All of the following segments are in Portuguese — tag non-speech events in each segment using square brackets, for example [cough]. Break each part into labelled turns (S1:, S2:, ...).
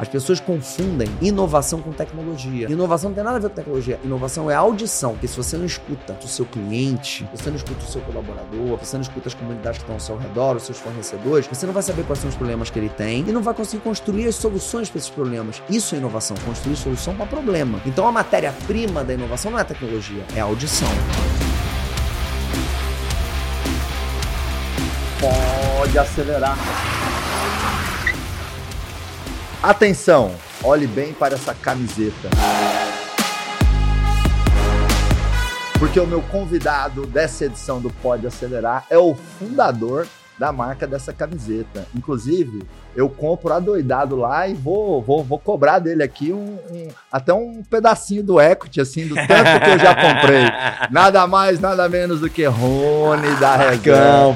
S1: As pessoas confundem inovação com tecnologia. Inovação não tem nada a ver com tecnologia. Inovação é audição. Porque se você não escuta o seu cliente, você não escuta o seu colaborador, você não escuta as comunidades que estão ao seu redor, os seus fornecedores, você não vai saber quais são os problemas que ele tem e não vai conseguir construir as soluções para esses problemas. Isso é inovação, construir solução para problema. Então a matéria-prima da inovação não é tecnologia, é audição.
S2: Pode acelerar. Atenção, olhe bem para essa camiseta. Porque o meu convidado dessa edição do Pode Acelerar é o fundador da marca dessa camiseta. Inclusive, eu compro adoidado lá e vou, vou, vou cobrar dele aqui um, um, até um pedacinho do equity, assim, do tanto que eu já comprei. [laughs] Nada mais, nada menos do que Rony da Regão.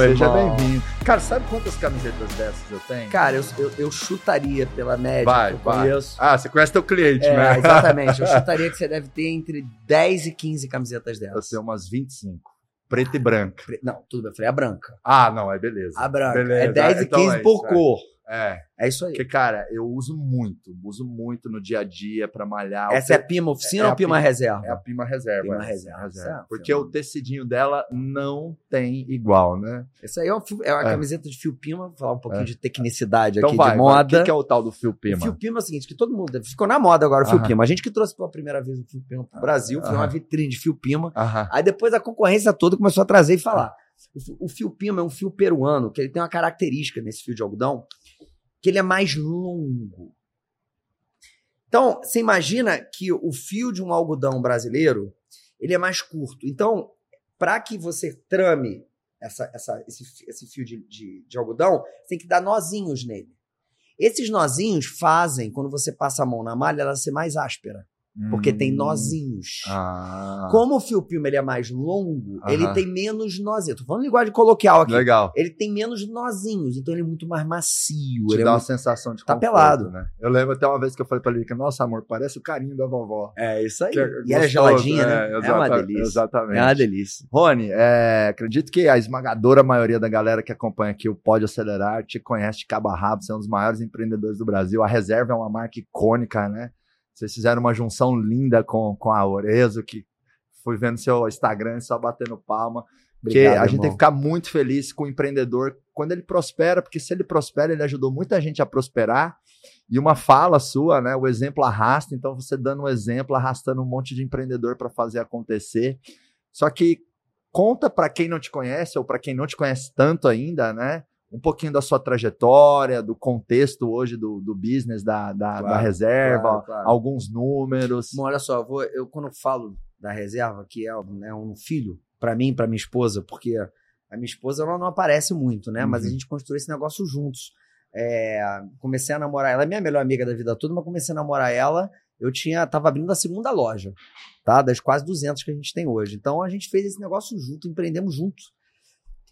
S2: Seja bem-vindo. Cara, sabe quantas camisetas dessas eu tenho?
S1: Cara, eu, eu, eu chutaria pela média
S2: Vai,
S1: eu
S2: vai.
S1: conheço.
S2: Ah, você conhece teu cliente,
S1: É,
S2: né? [laughs]
S1: exatamente. Eu chutaria que você deve ter entre 10 e 15 camisetas
S2: Eu
S1: delas.
S2: tenho umas 25. Preta e branca.
S1: Não, tudo bem. Eu falei a branca.
S2: Ah, não, é beleza.
S1: A branca.
S2: Beleza.
S1: É 10 e
S2: Então
S1: 15
S2: é
S1: por
S2: isso, é.
S1: cor.
S2: É.
S1: É isso aí.
S2: Porque, cara, eu uso muito, uso muito no dia a dia pra malhar. O
S1: Essa é a Pima oficina
S2: é
S1: ou Pima
S2: Pima-
S1: reserva?
S2: é a Pima Reserva.
S1: Pima
S2: é,
S1: Reserva, certo.
S2: Porque o tecidinho dela não tem igual, né?
S1: Essa aí é, um fio- é uma
S2: É.
S1: camiseta de fio Pima. Vou falar um pouquinho
S2: É.
S1: de tecnicidade
S2: Então
S1: aqui,
S2: vai,
S1: de
S2: vai.
S1: moda.
S2: O que, é o tal do fio
S1: O
S2: Pima?
S1: fio Pima é o seguinte, que todo mundo... Ficou na moda agora o fio. Pima. A gente que trouxe pela primeira vez o fio Pima pro Brasil, foi uma vitrine de fio Pima. Aí depois a concorrência toda começou a trazer e falar. O fi- O fio Pima é um fio peruano, que ele tem uma característica nesse fio de algodão, que ele é mais longo. Então, você imagina que o fio de um algodão brasileiro, ele é mais curto. Então, para que você trame essa, essa- esse, esse fio de, de- de algodão, você tem que dar nozinhos nele. Esses nozinhos fazem, quando você passa a mão na malha, ela ser mais áspera, porque tem
S2: Hum.
S1: nozinhos.
S2: Ah.
S1: Como o fio Pima ele é mais longo,
S2: Aham.
S1: ele tem menos nozinhos. Tô falando linguagem coloquial aqui.
S2: Legal.
S1: Ele tem menos nozinhos, então ele é muito mais macio.
S2: Te
S1: ele é
S2: dá uma
S1: muito-
S2: sensação de
S1: Tá
S2: conforto,
S1: pelado.
S2: né? Eu lembro até uma vez que eu falei pra ele que, nossa, amor, parece o carinho da vovó.
S1: É isso aí.
S2: É
S1: E ela é geladinha,
S2: é,
S1: né? É uma
S2: exata-
S1: delícia.
S2: Exatamente.
S1: É uma delícia.
S2: Rony, é, acredito que a esmagadora maioria da galera que acompanha aqui o Pode Acelerar te conhece de cabo a rabo, você é um dos maiores empreendedores do Brasil. A Reserva é uma marca icônica, né? Vocês fizeram uma junção linda com, com a Orezo, que fui vendo seu Instagram só batendo palma. Porque a gente tem que ficar muito feliz com o empreendedor quando ele prospera, porque se ele prospera, ele ajudou muita gente a prosperar. E uma fala sua, né? O exemplo arrasta, então você dando um exemplo, arrastando um monte de empreendedor para fazer acontecer. Só que conta para quem não te conhece ou para quem não te conhece tanto ainda, né? Um pouquinho da sua trajetória, do contexto hoje do, do business da, da,
S1: Claro,
S2: da reserva,
S1: claro, claro.
S2: alguns números.
S1: Bom, olha só, eu, vou, eu quando eu falo da reserva, que é, um- é um filho, pra mim, pra minha esposa, porque a minha esposa ela não aparece muito, né? Mas a
S2: Uhum.
S1: gente construiu esse negócio juntos. É, comecei a namorar ela, é minha melhor amiga da vida toda, mas comecei a namorar ela, eu tinha, tava abrindo a segunda loja, tá? Das quase 200 que a gente tem hoje. Então a gente fez esse negócio junto, empreendemos juntos.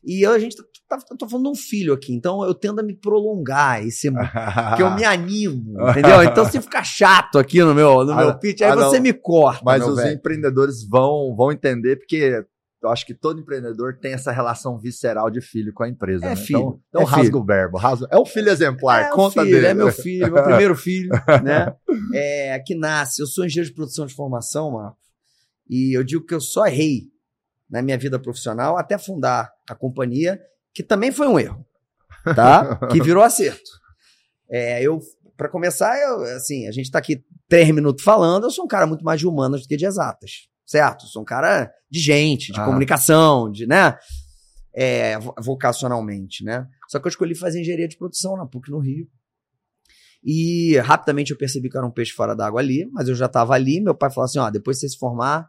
S1: E eu, a gente tá, tá, falando de um filho aqui, então eu tendo a me prolongar, esse, [laughs] que eu me animo, entendeu? Então se ficar chato aqui no meu, no
S2: Ah,
S1: meu pitch, aí
S2: ah,
S1: você
S2: não.
S1: me corta.
S2: Mas os
S1: velho.
S2: empreendedores vão, vão entender, porque eu acho que todo empreendedor tem essa relação visceral de filho com a empresa.
S1: É
S2: né?
S1: filho,
S2: Então, então
S1: é
S2: rasga
S1: filho.
S2: o verbo. Rasga, é o filho exemplar,
S1: é o
S2: conta
S1: filho,
S2: dele.
S1: É meu filho, meu primeiro filho, [laughs] né? É, que nasce. Eu sou engenheiro de produção de formação, Marco, e eu digo que eu só errei na minha vida profissional até fundar a companhia, que também foi um erro, tá? [laughs] que virou acerto. É, eu, para começar, eu, assim, a gente tá aqui três minutos falando, eu sou um cara muito mais de humanas do que de exatas, certo? Eu sou um cara de gente, de
S2: Ah.
S1: comunicação, de, né? É, vo- vocacionalmente, né? Só que eu escolhi fazer engenharia de produção na PUC no Rio. E rapidamente eu percebi que eu era um peixe fora d'água ali, mas eu já estava ali. Meu pai falou assim: ó, depois que você se formar,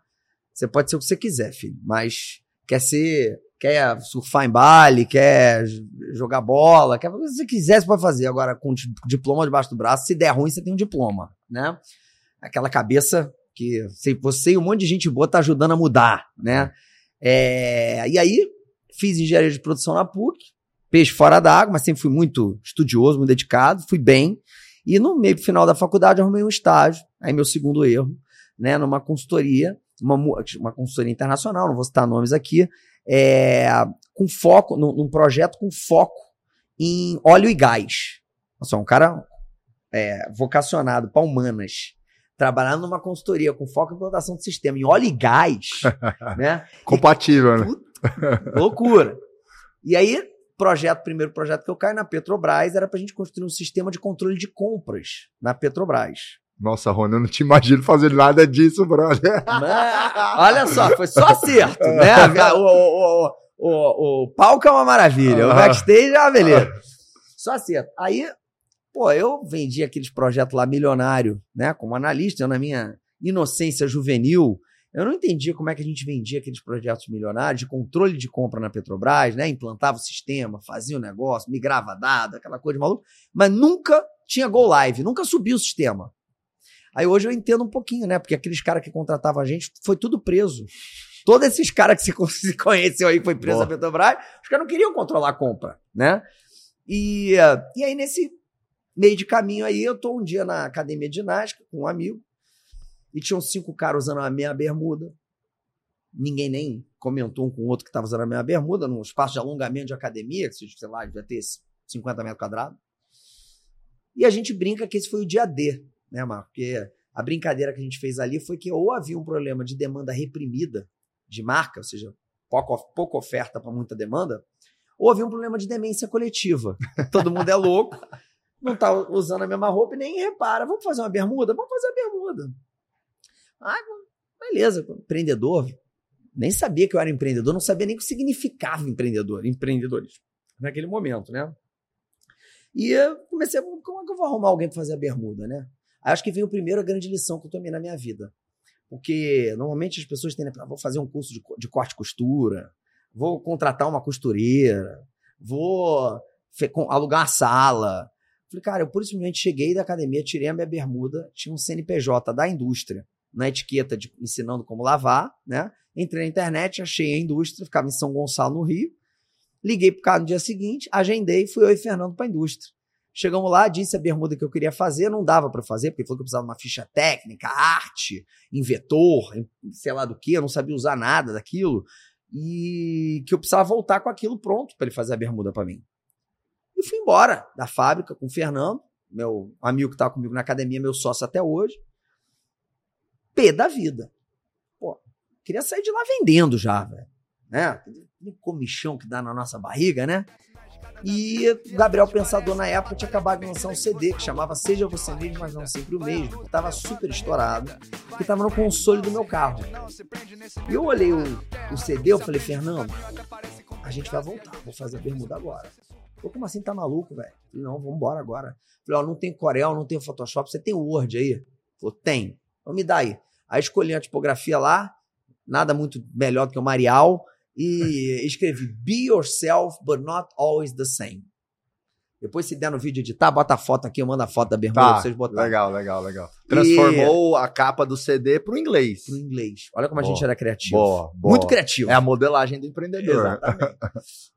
S1: você pode ser o que você quiser, filho, mas quer ser, quer surfar em Bali, quer jogar bola, quer fazer o que você quiser, você pode fazer. Agora, com di- diploma debaixo do braço, se der ruim, você tem um diploma, né? Aquela cabeça que você- e um monte de gente boa tá ajudando a mudar, né? É, e aí, fiz engenharia de produção na PUC, peixe fora d'água, mas sempre fui muito estudioso, muito dedicado, fui bem. E no meio final da faculdade arrumei um estágio, aí meu segundo erro, né, numa consultoria, uma, mu- uma consultoria internacional, não vou citar nomes aqui, é, com foco, num, num projeto com foco em óleo e gás. Nossa, um cara é, vocacionado para humanas, trabalhando numa consultoria com foco em implantação de sistema em óleo e gás, [laughs] né?
S2: Compatível, né?
S1: Puta, loucura. E aí, projeto, primeiro projeto que eu caio na Petrobras era para a gente construir um sistema de controle de compras na Petrobras.
S2: Nossa, Rony, eu não te imagino fazer nada disso, brother.
S1: Mas, [laughs] olha só, foi só acerto, né? [laughs] O, o, o, o, o palco é uma maravilha, o backstage é uma beleza. Só acerto. Aí, pô, eu vendi aqueles projetos lá milionário, né? Como analista, eu na minha inocência juvenil, eu não entendia como é que a gente vendia aqueles projetos milionários de controle de compra na Petrobras, né? Implantava o sistema, fazia o negócio, migrava dado, aquela coisa de maluco, mas nunca tinha go live, nunca subiu o sistema. Aí hoje eu entendo um pouquinho, né? Porque aqueles caras que contratavam a gente foi tudo preso. Todos esses caras que [laughs] se conheceu aí, que foi preso na Petrobras, os caras não queriam controlar a compra, né? E, e aí, nesse meio de caminho aí, eu tô um dia na academia de ginástica com um amigo, e tinham cinco caras usando a meia bermuda. Ninguém nem comentou um com o outro que estava usando a meia bermuda, num espaço de alongamento de academia, que sei lá, devia ter 50 metros quadrados. E a gente brinca que esse foi o dia D, né, Marco? Porque a brincadeira que a gente fez ali foi que ou havia um problema de demanda reprimida de marca, ou seja, pouca, pouca oferta para muita demanda, ou havia um problema de demência coletiva. Todo mundo é louco, [laughs] não está usando a mesma roupa e nem repara. Vamos fazer uma bermuda? Vamos fazer a bermuda. Ah, beleza, empreendedor. Nem sabia que eu era empreendedor, não sabia nem o que significava empreendedor, empreendedorismo, naquele momento, né? E eu comecei, como é que eu vou arrumar alguém para fazer a bermuda, né? Acho que veio a primeira grande lição que eu tomei na minha vida. Porque normalmente as pessoas têm, né, vou fazer um curso de, de corte e costura, vou contratar uma costureira, vou alugar uma sala. Falei, cara, eu por simplesmente cheguei da academia, tirei a minha bermuda, tinha um CNPJ da indústria na etiqueta de ensinando como lavar, né? Entrei na internet, achei a indústria, ficava em São Gonçalo, no Rio. Liguei pro cara no dia seguinte, agendei, fui eu e Fernando para a indústria. Chegamos lá, disse a bermuda que eu queria fazer, não dava para fazer, porque falou que eu precisava de uma ficha técnica, arte, em vetor, sei lá do que, eu não sabia usar nada daquilo, e que eu precisava voltar com aquilo pronto para ele fazer a bermuda para mim. E fui embora da fábrica com o Fernando, meu amigo que estava comigo na academia, meu sócio até hoje. P da vida. Pô, queria sair de lá vendendo já, velho. Né? Comichão que dá na nossa barriga, né? E o Gabriel Pensador, na época, tinha acabado de lançar um CD que chamava Seja Você Mesmo, mas não sempre o mesmo, que tava super estourado, que tava no console do meu carro. E eu olhei o, o CD, eu falei, Fernando, a gente vai voltar, vou fazer a bermuda agora. Eu, como assim, tá maluco, velho? Não, vamos embora agora. Falei, ó, não tem Corel, não tem Photoshop, você tem Word aí? Falei, tem. Então me dá aí. Aí escolhi a tipografia lá, nada muito melhor do que o Marial, e escrevi Be yourself, but not always the same. Depois, se der no vídeo editar, bota a foto aqui, eu mando a foto da bermuda
S2: tá,
S1: pra vocês botarem.
S2: Legal, legal, legal. Transformou e... a capa do CD pro inglês.
S1: Pro inglês. Olha como boa, a gente era criativo.
S2: Boa, boa.
S1: Muito criativo.
S2: É a modelagem do empreendedor.
S1: Exatamente.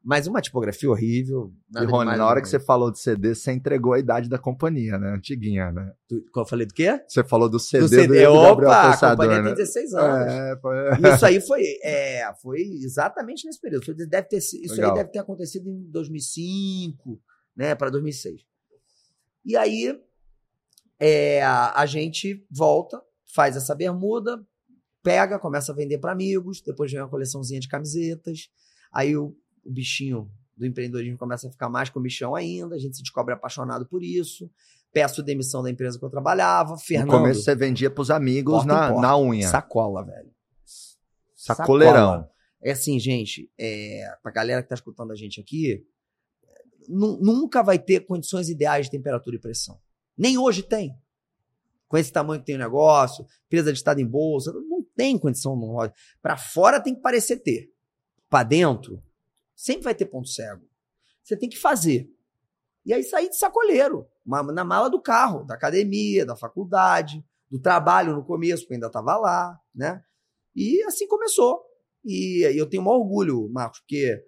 S1: Mas uma tipografia horrível.
S2: E, Rony, na hora que você falou de CD, você entregou a idade da companhia, né? Antiguinha, né?
S1: Tu, eu falei do quê?
S2: Você falou do CD do,
S1: CD.
S2: do
S1: Opa,
S2: Pensador,
S1: a companhia
S2: né?
S1: tem 16 anos.
S2: É, foi...
S1: Isso aí foi, é, foi exatamente nesse período. Deve ter, isso Legal. aí deve ter acontecido em 2005, né? Para 2006. E aí é, a gente volta, faz essa bermuda, pega, começa a vender para amigos, depois vem uma coleçãozinha de camisetas, aí o, o bichinho do empreendedorismo começa a ficar mais comichão ainda, a gente se descobre apaixonado por isso, peço demissão da empresa que eu trabalhava, Fernando...
S2: No começo você vendia pros amigos na, porta, na unha.
S1: Sacola, velho.
S2: Sacoleirão.
S1: Sacola. É assim, gente, é, pra galera que tá escutando a gente aqui, nunca vai ter condições ideais de temperatura e pressão. Nem hoje tem. Com esse tamanho que tem o negócio, empresa de estado em bolsa, não tem condição. Para fora tem que parecer ter. Para dentro, sempre vai ter ponto cego. Você tem que fazer. E aí sair de sacoleiro, na mala do carro, da academia, da faculdade, do trabalho no começo, porque ainda estava lá, né? E assim começou. E eu tenho um orgulho, Marcos, porque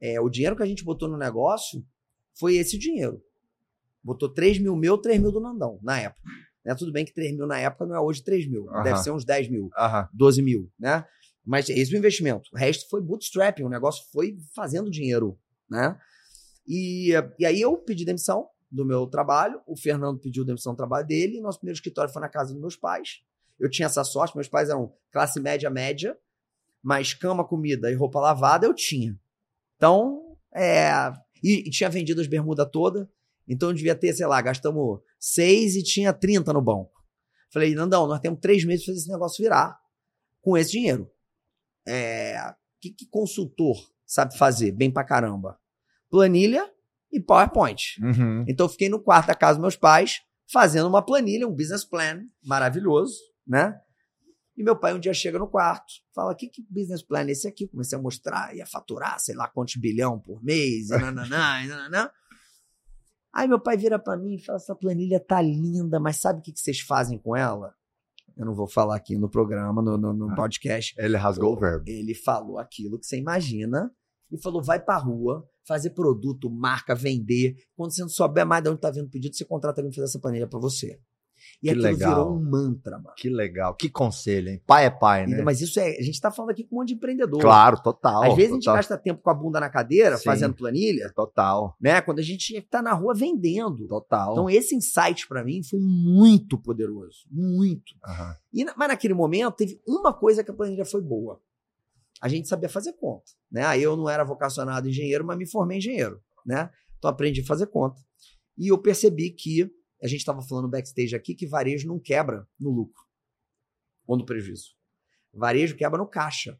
S1: é, o dinheiro que a gente botou no negócio foi esse dinheiro. Botou 3 mil meu, 3 mil do Nandão, na época. Né? Tudo bem que 3 mil na época não é hoje 3 mil. Deve ser uns 10 mil, 12 mil, né? Mas esse é o investimento. O resto foi bootstrapping, o negócio foi fazendo dinheiro, né? E, e aí eu pedi demissão do meu trabalho, o Fernando pediu demissão do trabalho dele, e nosso primeiro escritório foi na casa dos meus pais. Eu tinha essa sorte, meus pais eram classe média média, mas cama, comida e roupa lavada eu tinha. Então, é. E, e tinha vendido as bermudas toda, então eu devia ter, sei lá, gastamos seis e tinha 30 no banco. Falei, Nandão, nós temos três meses para fazer esse negócio virar com esse dinheiro. É, o que, que consultor sabe fazer bem pra caramba? Planilha e PowerPoint.
S2: Uhum.
S1: Então eu fiquei no quarto da casa dos meus pais fazendo uma planilha, um business plan maravilhoso, né? E meu pai um dia chega no quarto, fala: que, que business plan é esse aqui? Comecei a mostrar, ia faturar, sei lá quantos bilhão por mês, e nananã, e nananã. Aí meu pai vira para mim e fala: essa planilha tá linda, mas sabe o que, que vocês fazem com ela? Eu não vou falar aqui no programa, no, no, no
S2: Ah.
S1: podcast.
S2: Ele rasgou o verbo.
S1: Ele falou aquilo que você imagina. Ele falou: vai pra rua, fazer produto, marca, vender. Quando você não souber mais de onde tá vindo o pedido, você contrata alguém pra fazer essa planilha pra você. E
S2: Que
S1: aquilo
S2: legal.
S1: virou um mantra, mano.
S2: Que legal. Que conselho, hein? Pai é pai, né?
S1: Mas isso é. A gente tá falando aqui com um monte de empreendedor.
S2: Claro, total.
S1: Às vezes a gente
S2: total,
S1: gasta tempo com a bunda na cadeira,
S2: Sim.
S1: fazendo planilha,
S2: Total,
S1: né? Quando a gente tinha que estar na rua vendendo.
S2: total.
S1: Então, esse insight pra mim foi muito poderoso. Muito.
S2: Aham.
S1: E, mas naquele momento teve uma coisa que a planilha foi boa. A gente sabia fazer conta, né? Aí eu não era vocacionado engenheiro, mas me formei engenheiro, né? Então aprendi a fazer conta. E eu percebi que a gente estava falando backstage aqui que varejo não quebra no lucro ou no prejuízo. Varejo quebra no caixa.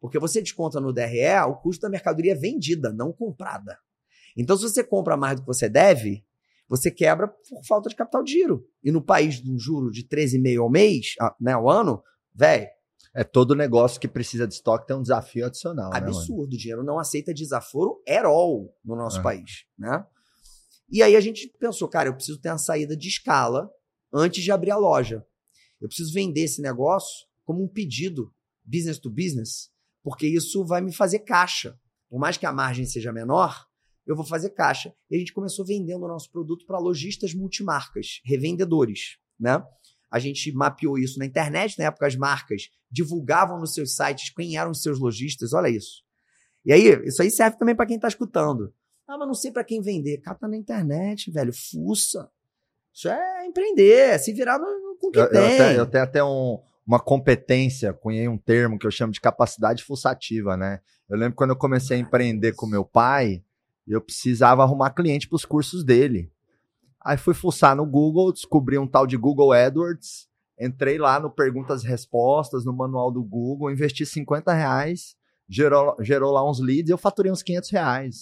S1: Porque você desconta no DRE o custo da mercadoria vendida, não comprada. Então, se você compra mais do que você deve, você quebra por falta de capital de giro. E no país de um juro de 13,5 ao mês, ah, né, ao ano, velho,
S2: É todo negócio que precisa de estoque tem um desafio adicional, né,
S1: absurdo. O dinheiro não aceita desaforo at all no nosso
S2: É.
S1: país, né? E aí a gente pensou, cara, eu preciso ter uma saída de escala antes de abrir a loja. Eu preciso vender esse negócio como um pedido, business to business, porque isso vai me fazer caixa. Por mais que a margem seja menor, eu vou fazer caixa. E a gente começou vendendo o nosso produto para lojistas multimarcas, revendedores, né? A gente mapeou isso na internet, na época as marcas divulgavam nos seus sites quem eram os seus lojistas, olha isso. E aí, isso aí serve também para quem está escutando. Ah, mas não sei para quem vender. Cata na internet, velho, fuça. Isso é empreender, é se virar no, no- com o que
S2: Eu, eu
S1: tem.
S2: até, eu tenho até um- uma competência, cunhei um termo que eu chamo de capacidade fuçativa, né? Eu lembro quando eu comecei a empreender com meu pai, eu precisava arrumar cliente para os cursos dele. Aí fui fuçar no Google, descobri um tal de Google AdWords, entrei lá no Perguntas e Respostas, no manual do Google, investi 50 reais, gerou, gerou lá uns leads e eu faturei uns 500 reais.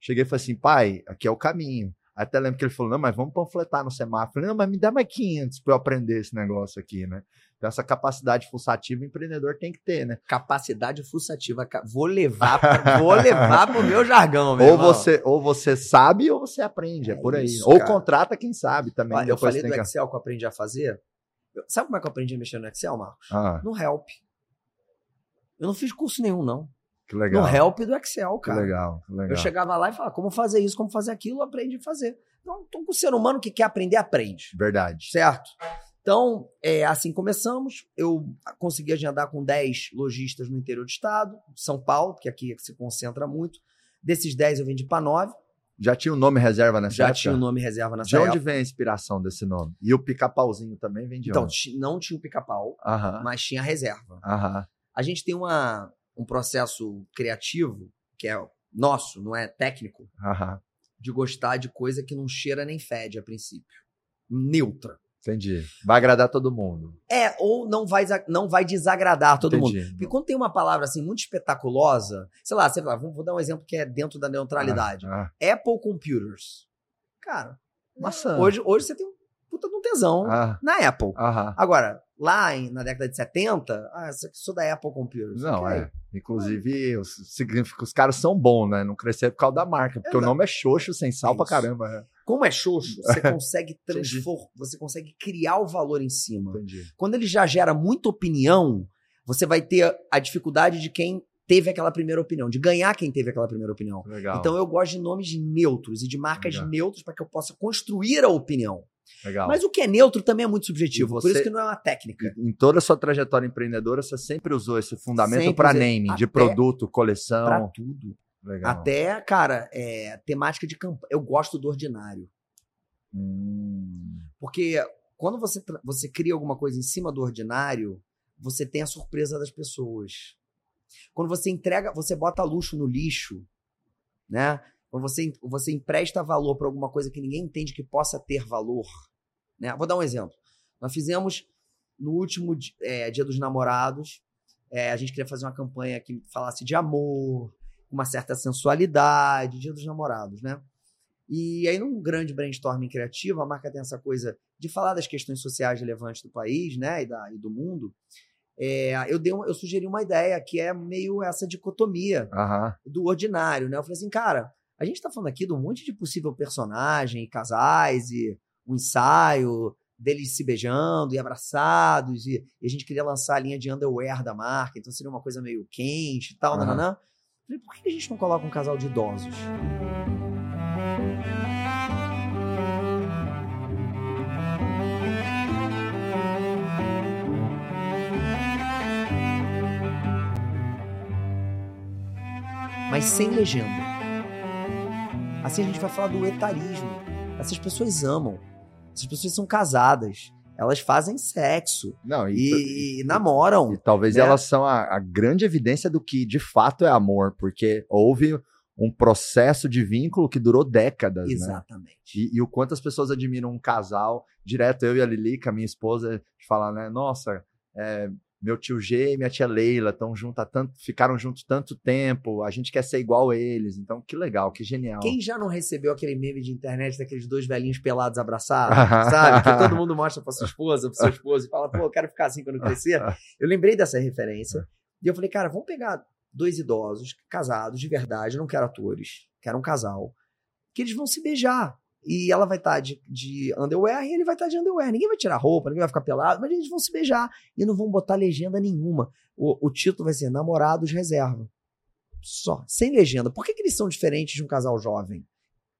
S2: Cheguei e falei assim, pai, aqui é o caminho. Até lembro que ele falou, não, mas vamos panfletar no semáforo. Falei, não, mas me dá mais 500 para eu aprender esse negócio aqui, né? Então essa capacidade fuçativa o empreendedor tem que ter, né?
S1: capacidade fuçativa. ca- Vou levar, pra- vou levar pro meu jargão, meu [laughs]
S2: Ou
S1: irmão.
S2: você, ou você sabe ou você aprende, é,
S1: É
S2: por aí.
S1: isso,
S2: ou
S1: cara.
S2: contrata quem sabe também.
S1: Olha, eu falei do
S2: que-
S1: Excel que eu aprendi a fazer. Sabe como é que eu aprendi a mexer no Excel, Marcos?
S2: Ah,
S1: No Help. Eu não fiz curso nenhum, não.
S2: que legal.
S1: No Help do Excel,
S2: que
S1: cara.
S2: legal, que legal.
S1: Eu chegava lá e falava como fazer isso, como fazer aquilo, eu aprendi a fazer. Então, então, o ser humano que quer aprender, aprende.
S2: Verdade.
S1: Certo? Então, é, assim começamos. Eu consegui agendar com 10 lojistas no interior do estado, São Paulo, que aqui se concentra muito. Desses 10 eu vendi para 9.
S2: Já tinha o nome reserva nessa
S1: Já
S2: época?
S1: tinha o nome reserva nessa
S2: De onde
S1: época.
S2: vem a inspiração desse nome? E o pica-pauzinho também vem de
S1: Então,
S2: onde?
S1: ti- não tinha o pica-pau, mas tinha a reserva.
S2: aham.
S1: A gente tem uma, um processo criativo, que é nosso, não é técnico,
S2: aham.
S1: de gostar de coisa que não cheira nem fede a princípio. Neutra.
S2: Entendi. Vai agradar todo mundo.
S1: É, ou não vai, não vai desagradar todo mundo.
S2: Entendi.
S1: Porque quando tem uma palavra assim muito espetaculosa, sei lá, sei lá, vamos- vou dar um exemplo que é dentro da neutralidade.
S2: Ah,
S1: Apple Computers. Cara,
S2: maçã.
S1: hoje, hoje você tem um puta de um tesão
S2: Ah,
S1: na Apple. Agora, lá em- na década de 70, ah, isso da Apple Computers.
S2: Não, é. Inclusive, os- os caras são bons, né? Não crescer por causa da marca. Porque
S1: Exato.
S2: o nome é xoxo sem sal pra
S1: Isso.
S2: caramba.
S1: Como é xoxo, [laughs] você consegue transformar, você consegue criar o valor em cima.
S2: Entendi.
S1: Quando ele já gera muita opinião, você vai ter a dificuldade de quem teve aquela primeira opinião, de ganhar quem teve aquela primeira opinião.
S2: Legal.
S1: Então eu gosto de nomes neutros e de marcas
S2: Legal.
S1: neutros para que eu possa construir a opinião.
S2: Legal.
S1: Mas o que é neutro também é muito subjetivo,
S2: E
S1: por isso
S2: você-
S1: que não é uma técnica.
S2: Em toda a sua trajetória empreendedora, você sempre usou esse fundamento para naming, de produto,
S1: Para
S2: coleção.
S1: tudo.
S2: Legal.
S1: Até, cara, é, temática de campanha. Eu gosto do ordinário.
S2: Hum,
S1: Porque quando você, você cria alguma coisa em cima do ordinário, você tem a surpresa das pessoas. Quando você entrega, você bota luxo no lixo, né? Quando você, você empresta valor para alguma coisa que ninguém entende que possa ter valor, né? Vou dar um exemplo. Nós fizemos no último é, Dia dos Namorados, é, a gente queria fazer uma campanha que falasse de amor, uma certa sensualidade, Dia dos Namorados, né? E aí, num grande brainstorming criativo, a marca tem essa coisa de falar das questões sociais relevantes do país, né, e, da, e do mundo. É, eu, dei um- eu sugeri uma ideia que é meio essa dicotomia
S2: aham.
S1: do ordinário, né? Eu falei assim, cara, a gente tá falando aqui de um monte de possível personagem, e casais, e um ensaio deles se beijando e abraçados, e, e a gente queria lançar a linha de underwear da marca, então seria uma coisa meio quente e tal,
S2: Aham.
S1: nananã. Falei, por que a gente não coloca um casal de idosos? Mas sem legenda. Assim a gente vai falar do etarismo. Essas pessoas amam. Essas pessoas são casadas. Elas fazem sexo.
S2: Não, e,
S1: E, e namoram.
S2: e talvez
S1: né?
S2: elas são a, a grande evidência do que de fato é amor, porque houve um processo de vínculo que durou décadas, né?
S1: Exatamente.
S2: E, e o quanto as pessoas admiram um casal, direto eu e a Lilica, minha esposa, falar, né? Nossa, é, meu tio G e minha tia Leila estão juntos há tanto, ficaram juntos tanto tempo, a gente quer ser igual a eles. Então, que legal, que genial.
S1: Quem já não recebeu aquele meme de internet daqueles dois velhinhos pelados abraçados, [laughs] sabe? Que todo mundo mostra pra sua esposa, pro seu [laughs] esposo e fala, pô, eu quero ficar assim quando crescer. Eu lembrei dessa referência. E eu falei, cara, vamos pegar dois idosos, casados, de verdade, eu não quero atores, quero um casal, que eles vão se beijar. E ela vai estar de, de underwear e ele vai estar de underwear. Ninguém vai tirar roupa, ninguém vai ficar pelado, mas eles vão se beijar. E não vão botar legenda nenhuma. O, o título vai ser Namorados Reserva. Só. Sem legenda. Por que, que eles são diferentes de um casal jovem?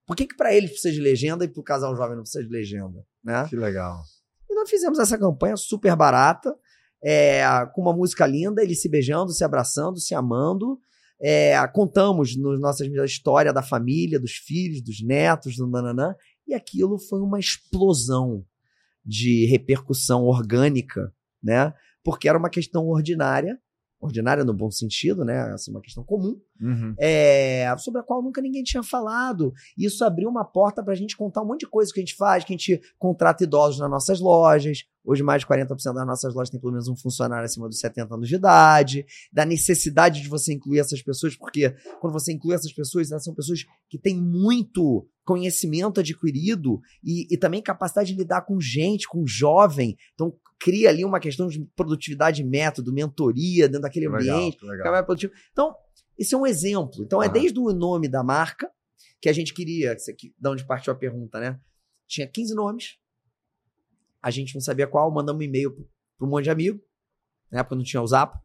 S1: Por que, que para eles precisa de legenda e pro casal jovem não precisa de legenda? Né?
S2: Que legal.
S1: E nós fizemos essa campanha super barata, é, com uma música linda, eles se beijando, se abraçando, se amando. É, contamos nas nossas mídias a história da família, dos filhos, dos netos, do nananã, e aquilo foi uma explosão de repercussão orgânica, né? Porque era uma questão ordinária, ordinária no bom sentido, né? Assim, uma questão comum,
S2: Uhum.
S1: é, sobre a qual nunca ninguém tinha falado. Isso abriu uma porta pra gente contar um monte de coisa que a gente faz, que a gente contrata idosos nas nossas lojas. Hoje, mais de 40% das nossas lojas tem pelo menos um funcionário acima dos 70 anos de idade. Da necessidade de você incluir essas pessoas, porque quando você inclui essas pessoas, elas são pessoas que têm muito conhecimento adquirido e, e também capacidade de lidar com gente, com jovem. Então, cria ali uma questão de produtividade método, mentoria dentro daquele
S2: Legal,
S1: ambiente
S2: que legal.
S1: mais produtivo. Então, esse é um exemplo. Então, é
S2: Aham.
S1: desde o nome da marca, que a gente queria, aqui, da onde partiu a pergunta, né? Tinha 15 nomes, a gente não sabia qual, mandamos um e-mail para um monte de amigo, na época não tinha o Zap.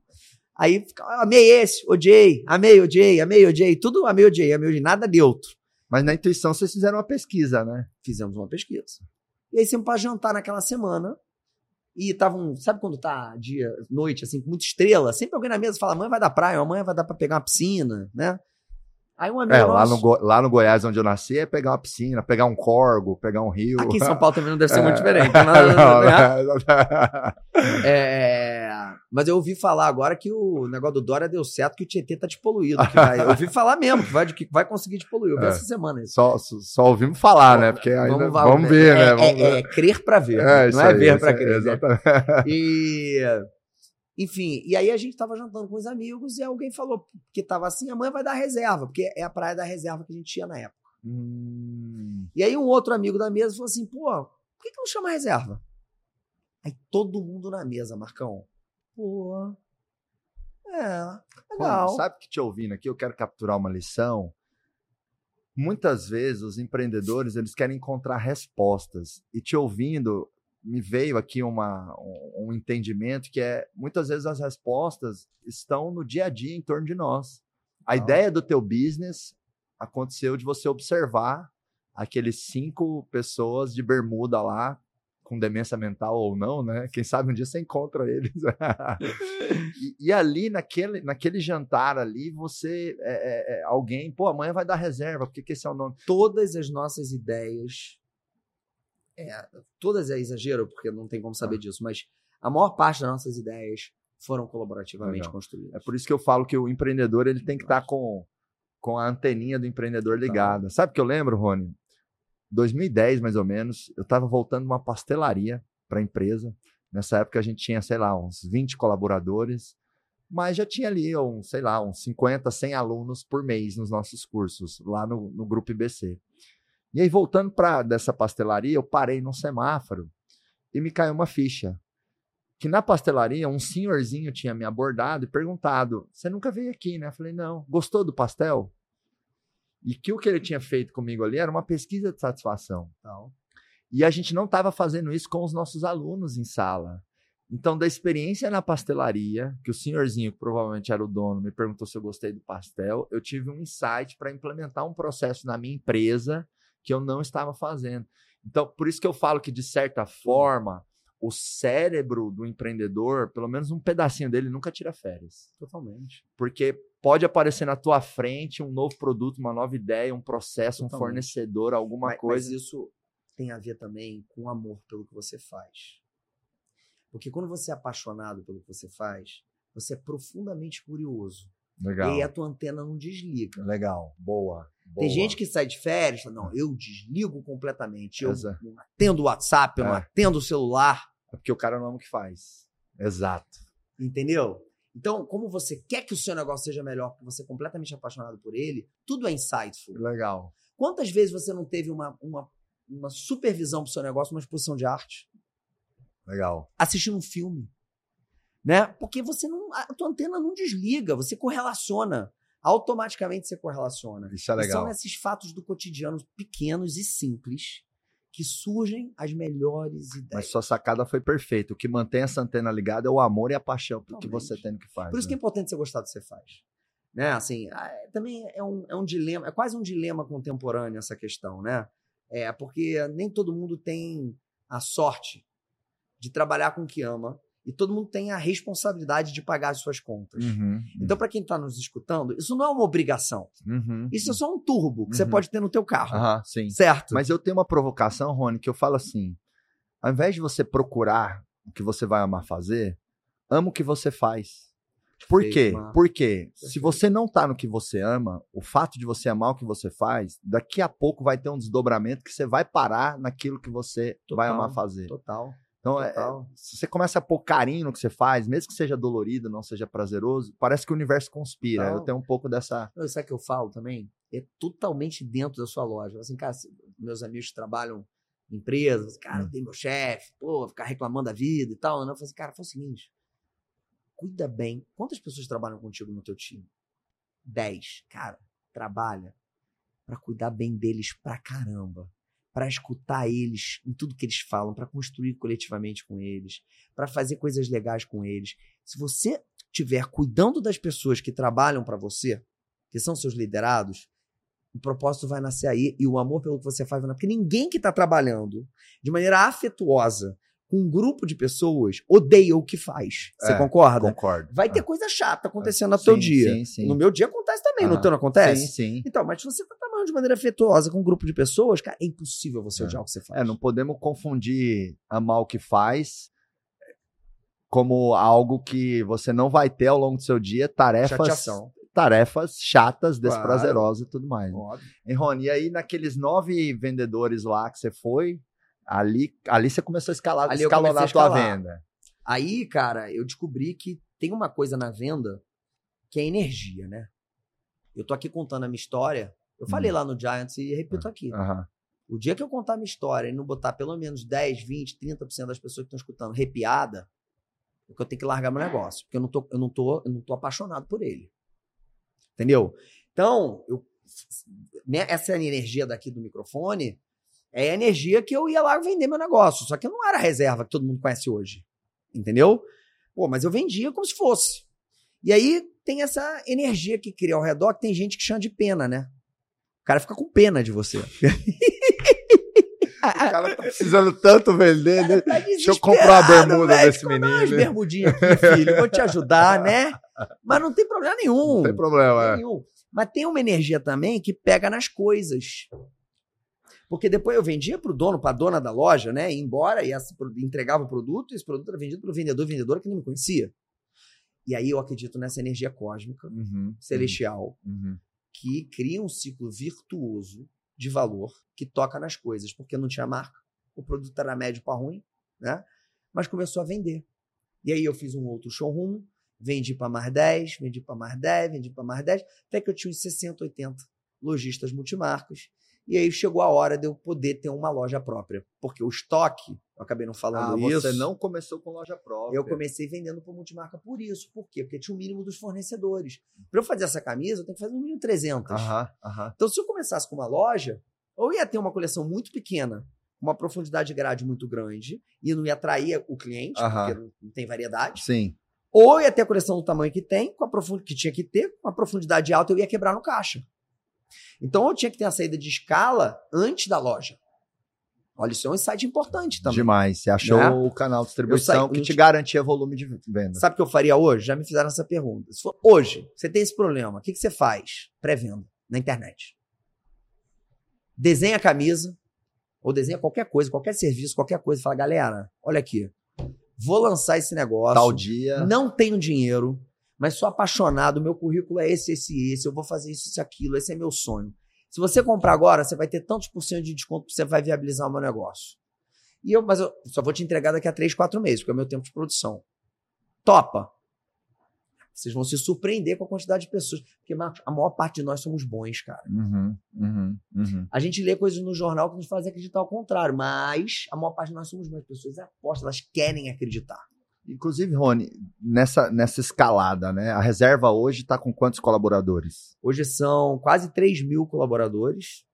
S1: Aí, "Ah, amei esse, odiei, amei, odiei, amei, odiei, tudo amei, odiei, amei, odiei, nada neutro.
S2: Mas na intuição vocês fizeram uma pesquisa, né?
S1: Fizemos uma pesquisa. E aí, sempre para jantar naquela semana, e estavam, sabe quando tá dia, noite, assim, com muita estrela? Sempre alguém na mesa fala, amanhã vai dar praia, amanhã vai dar pra pegar uma piscina, né? Aí um amigo
S2: É, lá
S1: nosso,
S2: no, Go- lá no Goiás, onde eu nasci, é pegar uma piscina, pegar um corgo, pegar um rio.
S1: aqui em São [laughs] Paulo também não deve ser
S2: É.
S1: muito diferente. [laughs] né?
S2: Não,
S1: Né?
S2: não.
S1: É, mas eu ouvi falar agora que o negócio do Dória deu certo, que o Tietê tá despoluído. Que vai, eu ouvi falar mesmo, que vai, de que vai conseguir despoluir. Eu vi
S2: É.
S1: essa semana isso.
S2: Só, só, ouvimos falar, né? Porque ainda,
S1: lá,
S2: vamos, ver,
S1: é,
S2: né?
S1: É,
S2: Vamos
S1: é-
S2: ver.
S1: é crer pra ver,
S2: É,
S1: não é ver
S2: aí,
S1: crer. né?
S2: Exatamente.
S1: E. Enfim, e aí a gente tava jantando com os amigos e alguém falou que tava assim, amanhã vai dar reserva, porque é a praia da reserva que a gente ia na época.
S2: Hum,
S1: E aí um outro amigo da mesa falou assim, pô, por que, que não chama reserva? Aí todo mundo na mesa, Marcão. Pô. É, legal.
S2: Bom, sabe que te ouvindo aqui, eu quero capturar uma lição. Muitas vezes os empreendedores eles querem encontrar respostas e te ouvindo me veio aqui uma, um, um entendimento que é muitas vezes as respostas estão no dia a dia em torno de nós. A
S1: Ah.
S2: ideia do teu business aconteceu de você observar aqueles cinco pessoas de bermuda lá com demência mental ou não, né? Quem sabe um dia você encontra eles. [laughs] e, e, ali, naquele, naquele jantar ali, você. É, é, é, alguém, pô, amanhã vai dar reserva, porque que esse é o nome?
S1: Todas as nossas ideias. É, todas é exagero, porque não tem como saber ah. disso, mas a maior parte das nossas ideias foram colaborativamente Legal. construídas.
S2: É por isso que eu falo que o empreendedor ele tem que estar tá com, com a anteninha do empreendedor ligada. Tá. Sabe o que eu lembro, Rony? 2010, mais ou menos, eu estava voltando uma pastelaria para a empresa. Nessa época a gente tinha, sei lá, uns 20 colaboradores, mas já tinha ali, um, sei lá, uns 50, 100 alunos por mês nos nossos cursos, lá no, no Grupo IBC. E aí, voltando para dessa pastelaria, eu parei num semáforo e me caiu uma ficha. Que na pastelaria, um senhorzinho tinha me abordado e perguntado: Você nunca veio aqui, né? Eu falei: Não. Gostou do pastel? E que o que ele tinha feito comigo ali era uma pesquisa de satisfação. Então, e a gente não estava fazendo isso com os nossos alunos em sala. Então, da experiência na pastelaria, que o senhorzinho, que provavelmente era o dono, me perguntou se eu gostei do pastel, eu tive um insight para implementar um processo na minha empresa que eu não estava fazendo. Então, por isso que eu falo que, de certa forma, o cérebro do empreendedor, pelo menos um pedacinho dele, nunca tira férias.
S1: Totalmente.
S2: Porque pode aparecer na tua frente um novo produto, uma nova ideia, um processo, Totalmente. um fornecedor, alguma
S1: mas,
S2: coisa.
S1: Mas isso tem a ver também com amor pelo que você faz. Porque quando você é apaixonado pelo que você faz, você é profundamente curioso.
S2: Legal.
S1: E aí a tua antena não desliga.
S2: Legal. Boa. Boa.
S1: Tem gente que sai de férias, fala, não, eu desligo completamente. Eu Exato. não atendo o WhatsApp, eu é. não atendo o celular.
S2: É porque o cara não ama o que faz. Exato.
S1: Entendeu? Então, como você quer que o seu negócio seja melhor, porque você é completamente apaixonado por ele, tudo é insightful.
S2: Legal.
S1: Quantas vezes você não teve uma, uma, uma supervisão pro seu negócio, uma exposição de arte?
S2: Legal.
S1: Assistindo um filme. Né? Porque você não. A tua antena não desliga, você correlaciona. Automaticamente você correlaciona.
S2: Isso é legal.
S1: E são esses fatos do cotidiano pequenos e simples que surgem as melhores ideias.
S2: Mas sua sacada foi perfeita. O que mantém essa antena ligada é o amor e a paixão Totalmente. que você tem no que faz.
S1: Por isso
S2: né?
S1: que é importante você gostar do que você faz. Né? Assim, é, também é um, é um dilema, é quase um dilema contemporâneo essa questão, né? É porque nem todo mundo tem a sorte de trabalhar com o que ama e todo mundo tem a responsabilidade de pagar as suas contas. Uhum, então, uhum. para quem está nos escutando, isso não é uma obrigação. Uhum, isso é só um turbo que você uhum. pode ter no teu carro.
S2: sim.
S1: Certo?
S2: Mas eu tenho uma provocação, Rony, que eu falo assim: ao invés de você procurar o que você vai amar fazer, ama o que você faz. Por quê? Porque se você não tá no que você ama, o fato de você amar o que você faz, daqui a pouco vai ter um desdobramento que você vai parar naquilo que você total, vai amar fazer.
S1: Total.
S2: Então, é, se você começa a pôr carinho no que você faz, mesmo que seja dolorido, não seja prazeroso, parece que o universo conspira. Total. Eu tenho um pouco dessa.
S1: Sabe o que eu falo também? É totalmente dentro da sua loja. Assim, cara, meus amigos que trabalham em empresas, cara, hum. tem meu chefe, pô, ficar reclamando da vida e tal. Né? Eu falei assim, cara, foi o seguinte: cuida bem. Quantas pessoas trabalham contigo no teu time? Dez. Cara, trabalha para cuidar bem deles pra caramba para escutar eles em tudo que eles falam, para construir coletivamente com eles, para fazer coisas legais com eles. Se você estiver cuidando das pessoas que trabalham para você, que são seus liderados, o propósito vai nascer aí e o amor pelo que você faz vai nascer. Porque ninguém que está trabalhando de maneira afetuosa com um grupo de pessoas odeia o que faz. Você é, concorda?
S2: Concordo.
S1: Vai ter é. coisa chata acontecendo no teu dia. Sim, sim. No meu dia acontece também, ah, no teu não acontece?
S2: Sim, sim.
S1: Então, mas se você está trabalhando de maneira afetuosa com um grupo de pessoas, cara, é impossível você é. odiar o que você faz.
S2: É, não podemos confundir amar o que faz como algo que você não vai ter ao longo do seu dia, tarefas Chateação tarefas chatas, desprazerosas claro. e tudo mais. Óbvio. E Rony, e aí naqueles nove vendedores lá que você foi, Ali, ali você começou a escalar, ali escalonar a tua venda.
S1: Aí, cara, eu descobri que tem uma coisa na venda que é energia, né? Eu tô aqui contando a minha história. Eu falei hum. lá no Giants e repito ah, aqui. O dia que eu contar a minha história e não botar pelo menos 10, 20, 30% das pessoas que estão escutando arrepiada, é que eu tenho que largar meu negócio. Porque eu não tô, eu não tô, eu não tô apaixonado por ele. Entendeu? Então, eu, essa energia daqui do microfone é a energia que eu ia lá vender meu negócio. Só que eu não era a reserva que todo mundo conhece hoje. Entendeu? Pô, mas eu vendia como se fosse. E aí tem essa energia que cria ao redor, que tem gente que chama de pena, né? O cara fica com pena de você. [laughs]
S2: o cara tá precisando tanto vender, né?
S1: Tá
S2: Deixa eu comprar uma bermuda
S1: velho.
S2: desse menino.
S1: umas
S2: né?
S1: bermudinhas aqui, filho. Vou te ajudar, né? [laughs] Mas não tem problema nenhum.
S2: Não tem problema, é.
S1: nenhum. Mas tem uma energia também que pega nas coisas. Porque depois eu vendia pro dono, pra dona da loja, né? Ia embora e essa entregava o produto, e esse produto era vendido pro vendedor, vendedora que nem me conhecia. E aí eu acredito nessa energia cósmica,
S2: Uhum,
S1: celestial,
S2: uhum.
S1: que cria um ciclo virtuoso de valor que toca nas coisas, porque não tinha marca, o produto era médio para ruim, né? Mas começou a vender. E aí eu fiz um outro showroom, vendi para mais 10, vendi para mais 10, vendi para mais 10, até que eu tinha uns 60, 80 lojistas multimarcas. E aí chegou a hora de eu poder ter uma loja própria, porque o estoque, eu acabei não
S2: Ah,
S1: falando
S2: você
S1: isso.
S2: não começou com loja própria.
S1: Eu comecei vendendo por multimarca por isso. Por quê? Porque tinha o mínimo dos fornecedores. Para eu fazer essa camisa, eu tenho que fazer no mínimo 300.
S2: Aham, aham.
S1: Então, se eu começasse com uma loja, ou ia ter uma coleção muito pequena, uma profundidade de grade muito grande, e não ia atrair o cliente,
S2: Aham.
S1: porque não- não tem variedade.
S2: Sim.
S1: Ou ia ter a coleção do tamanho que tem, com a profund... que tinha que ter, com a profundidade alta, eu ia quebrar no caixa. Então, eu tinha que ter a saída de escala antes da loja. Olha, isso é um insight importante também.
S2: Demais. Você achou
S1: Né?
S2: o canal de distribuição
S1: saí-
S2: que te garantia volume de venda.
S1: Sabe o que eu faria hoje? Já me fizeram essa pergunta. Se for hoje, você tem esse problema, o que, que você faz? Pré-venda na internet. Desenha a camisa, ou desenha qualquer coisa, qualquer serviço, qualquer coisa. Fala, galera, olha aqui. Vou lançar esse negócio.
S2: Tal dia.
S1: Não tenho dinheiro, mas sou apaixonado. Meu currículo é esse, esse, esse. Eu vou fazer isso, isso, aquilo. Esse é meu sonho. Se você comprar agora, você vai ter tantos por cento de desconto que você vai viabilizar o meu negócio. E eu, mas eu só vou te entregar daqui a 3, 4 meses, porque é o meu tempo de produção. Topa. Vocês vão se surpreender com a quantidade de pessoas. Porque, Marcos, a maior parte de nós somos bons, cara.
S2: Uhum, uhum, uhum.
S1: A gente lê coisas no jornal que nos fazem acreditar ao contrário, mas a maior parte de nós somos bons. As pessoas apostam, elas querem acreditar.
S2: Inclusive, Rony, nessa, nessa escalada, né? A reserva hoje está com quantos colaboradores?
S1: Hoje são quase 3 mil colaboradores.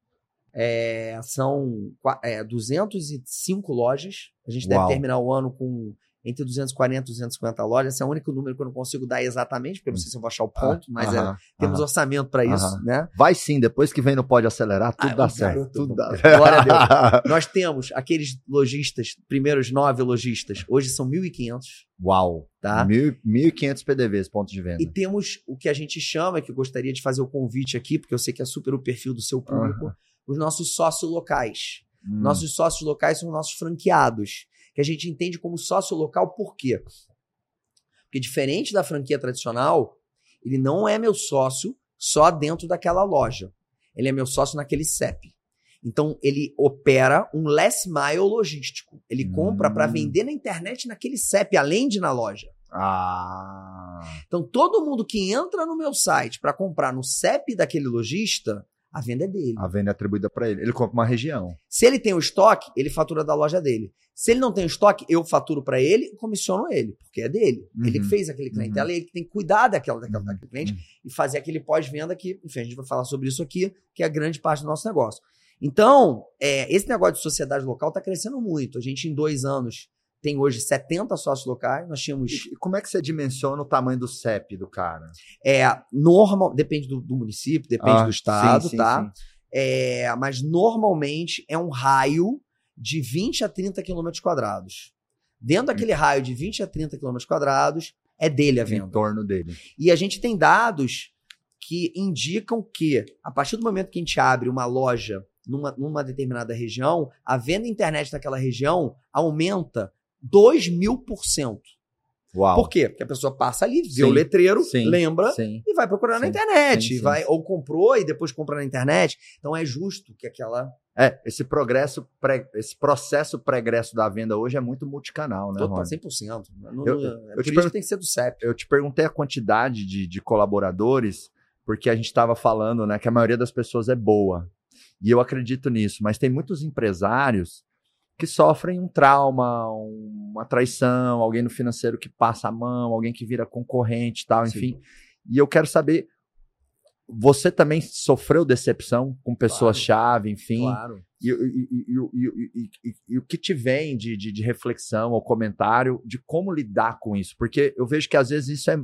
S1: É, são é, 205 lojas. A gente
S2: Uau.
S1: deve terminar o ano com entre 240 e 250 lojas. Esse é o único número que eu não consigo dar exatamente, porque eu não sei se eu vou achar o ponto, mas é,
S2: Aham,
S1: temos orçamento para isso,
S2: Aham.
S1: né?
S2: Vai sim, depois que vem no Pode Acelerar, tudo
S1: Ah,
S2: dá certo.
S1: garoto
S2: Tudo dá [laughs]
S1: Glória a Nós temos aqueles lojistas, primeiros nove lojistas, hoje são 1.500,
S2: Uau.
S1: tá?
S2: Mil- 1.500 PDVs, pontos de venda.
S1: E temos o que a gente chama, que eu gostaria de fazer o convite aqui, porque eu sei que é super o perfil do seu público, os nossos sócios locais.
S2: Hum,
S1: Nossos sócios locais são nossos franqueados, que a gente entende como sócio local por quê? Porque diferente da franquia tradicional, ele não é meu sócio só dentro daquela loja. Ele é meu sócio naquele CEP. Então, ele opera um last mile logístico. Ele compra para
S2: Hum.
S1: vender na internet naquele CEP, além de na loja.
S2: Ah.
S1: Então, todo mundo que entra no meu site para comprar no CEP daquele lojista, a venda é dele.
S2: A venda é atribuída para ele. Ele compra uma região.
S1: Se ele tem o estoque, ele fatura da loja dele. Se ele não tem o estoque, eu faturo para ele e comissiono ele, porque é dele.
S2: Uhum.
S1: Ele que fez aquele clientela, ele que tem que cuidar daquela, daquela,
S2: Uhum.
S1: daquele cliente
S2: Uhum.
S1: e fazer aquele pós-venda que, enfim, a gente vai falar sobre isso aqui, que é a grande parte do nosso negócio. Então, é, esse negócio de sociedade local está crescendo muito. A gente, em dois anos, tem hoje 70 sócios locais. Nós tínhamos
S2: E como é que você dimensiona o tamanho do CEP do cara?
S1: É, normal, depende do, do município, depende
S2: Ah,
S1: do estado,
S2: sim, sim,
S1: tá?
S2: sim.
S1: É, mas normalmente é um raio de 20 a 30 quilômetros quadrados. Dentro daquele raio de 20 a 30 quilômetros quadrados, é dele a
S2: Em
S1: venda.
S2: torno dele.
S1: E a gente tem dados que indicam que, a partir do momento que a gente abre uma loja numa, numa determinada região, a venda internet naquela região aumenta 2 mil por cento.
S2: Uau.
S1: Por quê? Porque a pessoa passa ali, vê
S2: Sim,
S1: o letreiro,
S2: sim,
S1: lembra
S2: Sim.
S1: e vai procurar na internet. Vai, ou comprou e depois compra na internet. Então é justo que aquela.
S2: É, esse progresso, pré- esse processo pregresso da venda hoje é muito multicanal, né,
S1: Total,
S2: Rony?
S1: 100%. Não,
S2: Eu-
S1: não- é
S2: eu
S1: por
S2: te
S1: isso
S2: pergun-
S1: que tem que ser do CEP.
S2: Eu te perguntei a quantidade de, de colaboradores, porque a gente estava falando, né, que a maioria das pessoas é boa. E eu acredito nisso, mas tem muitos empresários que sofrem um trauma, uma traição, alguém no financeiro que passa a mão, alguém que vira concorrente e tal,
S1: Sim.
S2: enfim. E eu quero saber, você também sofreu decepção com pessoas-chave, enfim?
S1: Claro.
S2: E, e- e- e- e- e- e- e o que te vem de, de, de reflexão ou comentário de como lidar com isso? Porque eu vejo que às vezes isso é,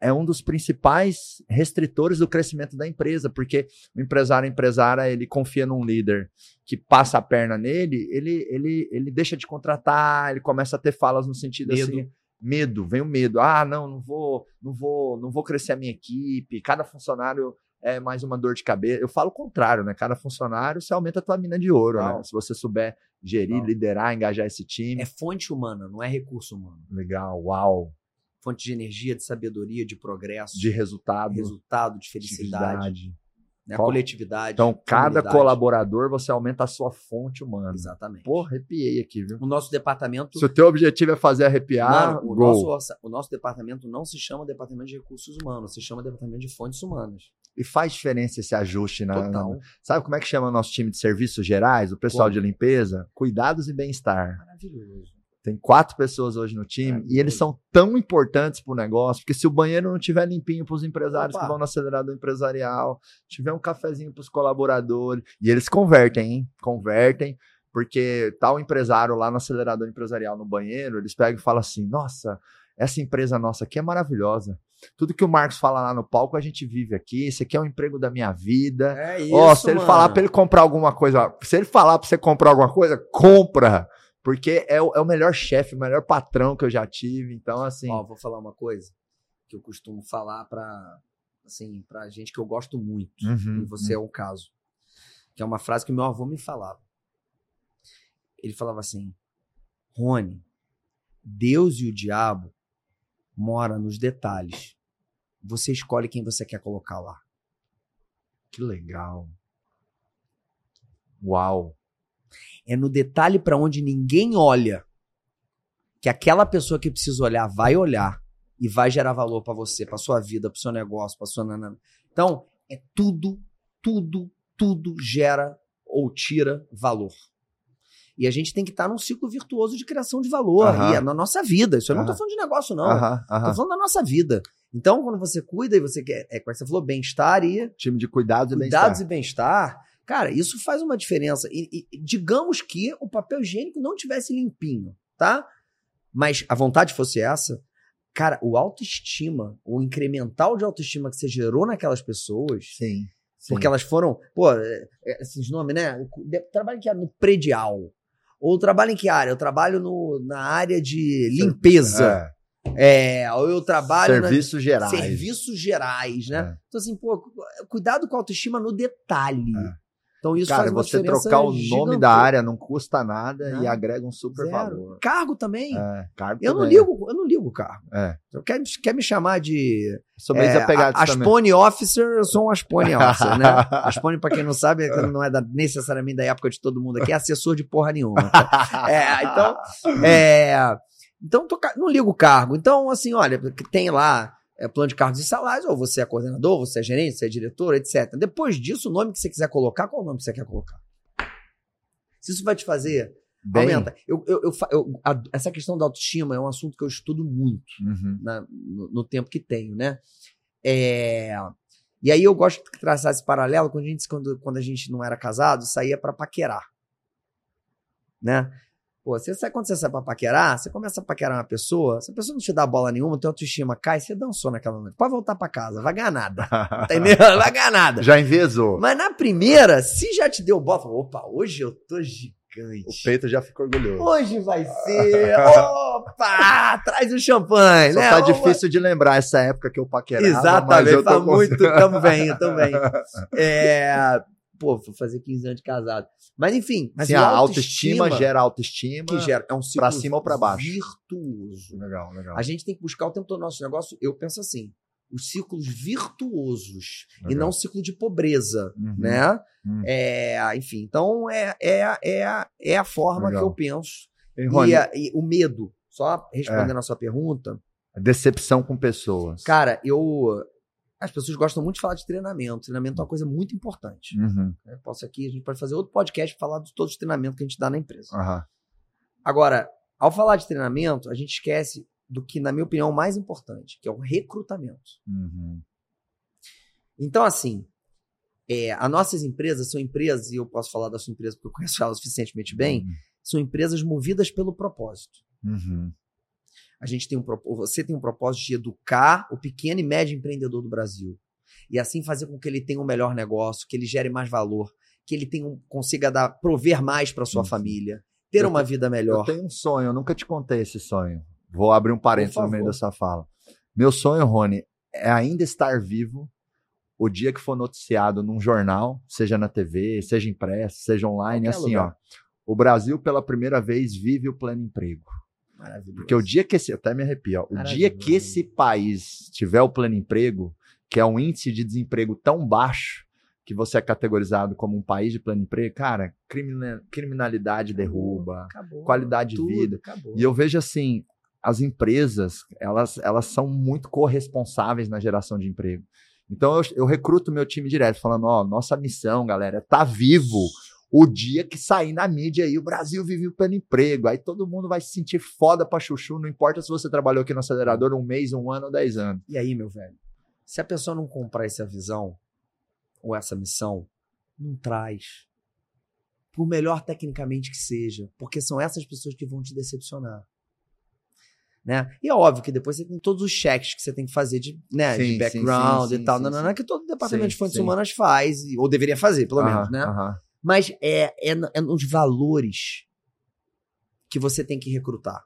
S2: é um dos principais restritores do crescimento da empresa, porque o empresário empresária, ele confia num líder que passa a perna nele, ele, ele, ele deixa de contratar, ele começa a ter falas no sentido
S1: Medo.
S2: assim, medo, vem o medo. Ah, não, não vou, não vou, não vou crescer a minha equipe, cada funcionário é mais uma dor de cabeça. Eu falo o contrário, né? Cada funcionário você aumenta a tua mina de ouro, né?
S1: Não.
S2: Se você souber gerir,
S1: Não.
S2: liderar, engajar esse time.
S1: É fonte humana, não é recurso humano.
S2: Legal, uau.
S1: Fonte de energia, de sabedoria, de progresso,
S2: De resultado,
S1: resultado, de
S2: de
S1: felicidade, né?
S2: Qual-
S1: coletividade.
S2: Então, cada
S1: comunidade.
S2: colaborador, você aumenta a sua fonte humana.
S1: Exatamente.
S2: Pô, arrepiei aqui, viu?
S1: O nosso departamento.
S2: Se o teu objetivo é fazer arrepiar,
S1: Mano, o,
S2: gol.
S1: nosso, o nosso departamento não se chama departamento de recursos humanos, se chama departamento de fontes humanas.
S2: E faz diferença esse ajuste na,
S1: Total.
S2: na- Sabe como é que chama o nosso time de serviços gerais, o pessoal
S1: Como?
S2: de limpeza? Cuidados e bem-estar.
S1: Maravilhoso.
S2: Tem quatro pessoas hoje no time
S1: Maravilhoso.
S2: e eles são tão importantes pro negócio, porque se o banheiro não tiver limpinho pros empresários
S1: Opa.
S2: que vão no acelerador empresarial, tiver um cafezinho pros colaboradores, e eles convertem, hein? Convertem, porque tal empresário lá no acelerador empresarial no banheiro, eles pegam e falam assim: "Nossa, essa empresa nossa aqui é maravilhosa. Tudo que o Marcos fala lá no palco a gente vive aqui. Esse aqui é o emprego da minha vida.
S1: É isso.
S2: Ó, se ele
S1: mano.
S2: falar pra ele comprar alguma coisa, se ele falar pra você comprar alguma coisa, compra. Porque é o, é o melhor chefe, o melhor patrão que eu já tive. Então, assim.
S1: Ó, vou falar uma coisa que eu costumo falar pra, assim, pra gente que eu gosto muito.
S2: uhum,
S1: e você é um caso. Que é uma frase que meu avô me falava. Ele falava assim: Rony, Deus e o diabo mora nos detalhes. Você escolhe quem você quer colocar lá.
S2: Que legal. Uau.
S1: É no detalhe para onde ninguém olha que aquela pessoa que precisa olhar vai olhar e vai gerar valor para você, para sua vida, para seu negócio, para sua nanana. Então, é tudo, tudo, tudo gera ou tira valor. E a gente tem que estar num ciclo virtuoso de criação de valor
S2: Aham.
S1: e é na nossa vida. Isso eu não tô
S2: Aham.
S1: falando de negócio não.
S2: Aham,
S1: Tô
S2: aham.
S1: falando da nossa vida. Então, quando você cuida e você quer, é como você falou, bem-estar e
S2: Time de cuidados e
S1: cuidados
S2: bem-estar.
S1: e bem-estar, cara, isso faz uma diferença. E, e digamos que o papel higiênico não tivesse limpinho, tá? Mas a vontade fosse essa, cara, o autoestima, o incremental de autoestima que você gerou naquelas pessoas,
S2: Sim. sim.
S1: porque elas foram, pô, é, é, esses nomes, né? Trabalho em que área? No predial. Ou trabalho em que área? Eu trabalho no, na área de limpeza.
S2: É.
S1: É, ou eu trabalho na-
S2: Serviços gerais.
S1: serviços gerais, né?
S2: É.
S1: Então, assim, pô, cu- cuidado com a autoestima no detalhe.
S2: É.
S1: Então, isso
S2: Cara,
S1: faz uma
S2: você trocar o nome da área não custa nada
S1: Não.
S2: e agrega um super
S1: Zero.
S2: valor.
S1: Cargo também.
S2: É, cargo
S1: eu não
S2: também.
S1: ligo, eu não ligo o cargo.
S2: É.
S1: Eu quer, quer me chamar de
S2: Sou meio
S1: é, a-. Aspone Officer, eu sou um Aspone Officer, né? [laughs] Aspone, pra quem não sabe, é não é da- necessariamente da época de todo mundo aqui, é assessor de porra nenhuma. É, então, [laughs] é, então tô não ligo o cargo. Então, assim, olha, tem lá é, plano de cargos e salários, ou você é coordenador, você é gerente, você é diretor, etc. Depois disso, o nome que você quiser colocar, qual o nome que você quer colocar? Se isso vai te fazer,
S2: Bem-
S1: aumenta. Eu, eu, eu eu- a- essa questão da autoestima é um assunto que eu estudo muito
S2: Uhum.
S1: na- no, no tempo que tenho, né? É, e aí eu gosto de traçar esse paralelo quando a gente, quando, quando a gente não era casado, saía pra paquerar. Né? Pô, você sai, quando você sai pra paquerar, você começa a paquerar uma pessoa, se a pessoa não te dá bola nenhuma, tua autoestima cai, você dançou naquela noite. Pode voltar pra casa, vai ganhar nada. [laughs] Entendeu? Vai ganhar nada.
S2: Já envezou.
S1: Mas na primeira, se já te deu bola, fala, opa, hoje eu tô gigante.
S2: O peito já ficou orgulhoso.
S1: Hoje vai ser. [laughs] Opa! Traz o champanhe,
S2: Só
S1: né?
S2: tá
S1: Vamos-
S2: difícil de lembrar essa época que eu paquerava. mas
S1: Exatamente,
S2: eu
S1: tá
S2: tô
S1: muito. Tamo bem, [laughs] tamo bem. É, pô, vou fazer 15 anos de casado. Mas enfim, mas
S2: Sim, a autoestima, gera autoestima.
S1: que gera. É um ciclo
S2: pra cima ou pra baixo.
S1: virtuoso.
S2: Legal, legal.
S1: A gente tem que buscar o tempo todo no nosso negócio. Eu penso assim: os ciclos virtuosos e
S2: Legal.
S1: não o ciclo de pobreza,
S2: Uhum.
S1: né?
S2: Hum.
S1: É, enfim, então é, é, é, é a forma
S2: Legal.
S1: que eu penso.
S2: Rony,
S1: E, a- e o medo, só
S2: É.
S1: respondendo a sua pergunta,
S2: Decepção com pessoas.
S1: cara, eu. As pessoas gostam muito de falar de treinamento. Treinamento é uma coisa muito importante.
S2: Uhum.
S1: né? Posso aqui, a gente pode fazer outro podcast pra falar de todos os treinamentos que a gente dá na empresa.
S2: Aham.
S1: Agora, ao falar de treinamento, a gente esquece do que, na minha opinião, é o mais importante, que é o recrutamento.
S2: Uhum.
S1: Então, assim, é, as nossas empresas são empresas, e eu posso falar da sua empresa porque eu conheço ela suficientemente bem, são empresas movidas pelo propósito.
S2: Uhum.
S1: A gente tem um você tem um propósito de educar o pequeno e médio empreendedor do Brasil e assim fazer com que ele tenha um melhor negócio, que ele gere mais valor, que ele tenha um, consiga dar prover mais para sua família, ter eu uma vida melhor.
S2: Eu tenho um sonho, eu nunca te contei esse sonho. Vou abrir um parênteses no meio dessa fala. Meu sonho, Rony, é ainda estar vivo o dia que for noticiado num jornal, seja na TV, seja impresso, seja online, assim, lugar. ó. O Brasil, pela primeira vez, vive o pleno emprego. Maravilhoso. Porque o dia que esse. Até me arrepio, ó, O dia que esse país tiver o pleno emprego, que é um índice de desemprego tão baixo, que você é categorizado como um país de pleno emprego, cara, criminalidade derruba, acabou, qualidade tudo, de vida. Acabou. E eu vejo assim, as empresas, elas, elas são muito corresponsáveis na geração de emprego. Então eu, eu recruto meu time direto, falando, ó, nossa missão, galera, é tá vivo o dia que sair na mídia aí, o Brasil vive o pleno emprego. Aí todo mundo vai se sentir foda pra chuchu, não importa se você trabalhou aqui no acelerador um mês, um ano ou dez anos.
S1: E aí, meu velho, se a pessoa não comprar essa visão ou essa missão, não traz. Por melhor tecnicamente que seja, porque são essas pessoas que vão te decepcionar. Né? E é óbvio que depois você tem todos os cheques que você tem que fazer de, né, sim, de background sim, sim, e tal, não, não, não, que todo departamento de fontes humanas faz, ou deveria fazer, pelo menos, né? -huh. Mas é, é, é nos valores que você tem que recrutar.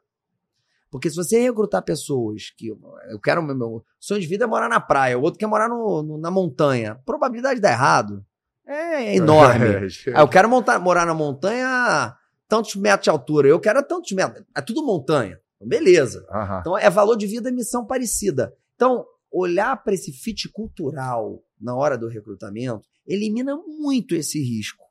S1: Porque se você recrutar pessoas que eu quero meu sonho de vida é morar na praia, o outro quer morar no, no, na montanha, a probabilidade de dar errado é enorme. [laughs] É, eu quero montar, morar na montanha tantos metros de altura, eu quero tantos metros, é tudo montanha. Beleza. Uhum. Então é valor de vida e missão parecida. Então, olhar para esse fit cultural na hora do recrutamento elimina muito esse risco,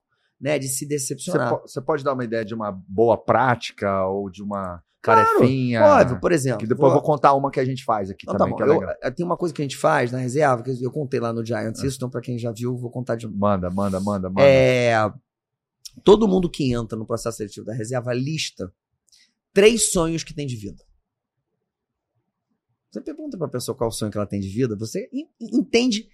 S1: né, de se decepcionar.
S2: Você pode dar uma ideia de uma boa prática ou de uma tarefinha?
S1: Claro, pode, por exemplo.
S2: Que depois vou... eu vou contar uma que a gente faz aqui também, tá
S1: eu, eu, tem uma coisa que a gente faz na reserva, que eu contei lá no Giants, é. isso, então para quem já viu, vou contar de novo.
S2: Manda, manda, manda, manda.
S1: É, todo mundo que entra no processo seletivo da reserva lista três sonhos que tem de vida. Você pergunta para a pessoa qual o sonho que ela tem de vida, você entende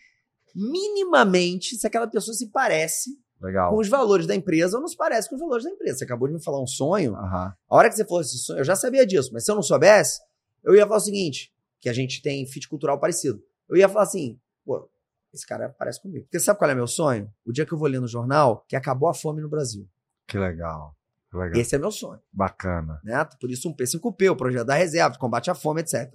S1: minimamente se aquela pessoa se parece
S2: Legal.
S1: com os valores da empresa ou não se parece com os valores da empresa. Você acabou de me falar um sonho. Uhum. A hora que você falou esse sonho, eu já sabia disso, mas se eu não soubesse, eu ia falar o seguinte: que a gente tem fit cultural parecido. Eu ia falar assim, pô, esse cara parece comigo. Porque sabe qual é meu sonho? O dia que eu vou ler no jornal que acabou a fome no Brasil.
S2: Que legal. Legal.
S1: Esse é meu sonho.
S2: Bacana.
S1: Né? Por isso um P5P, o projeto da reserva, combate à fome, etc.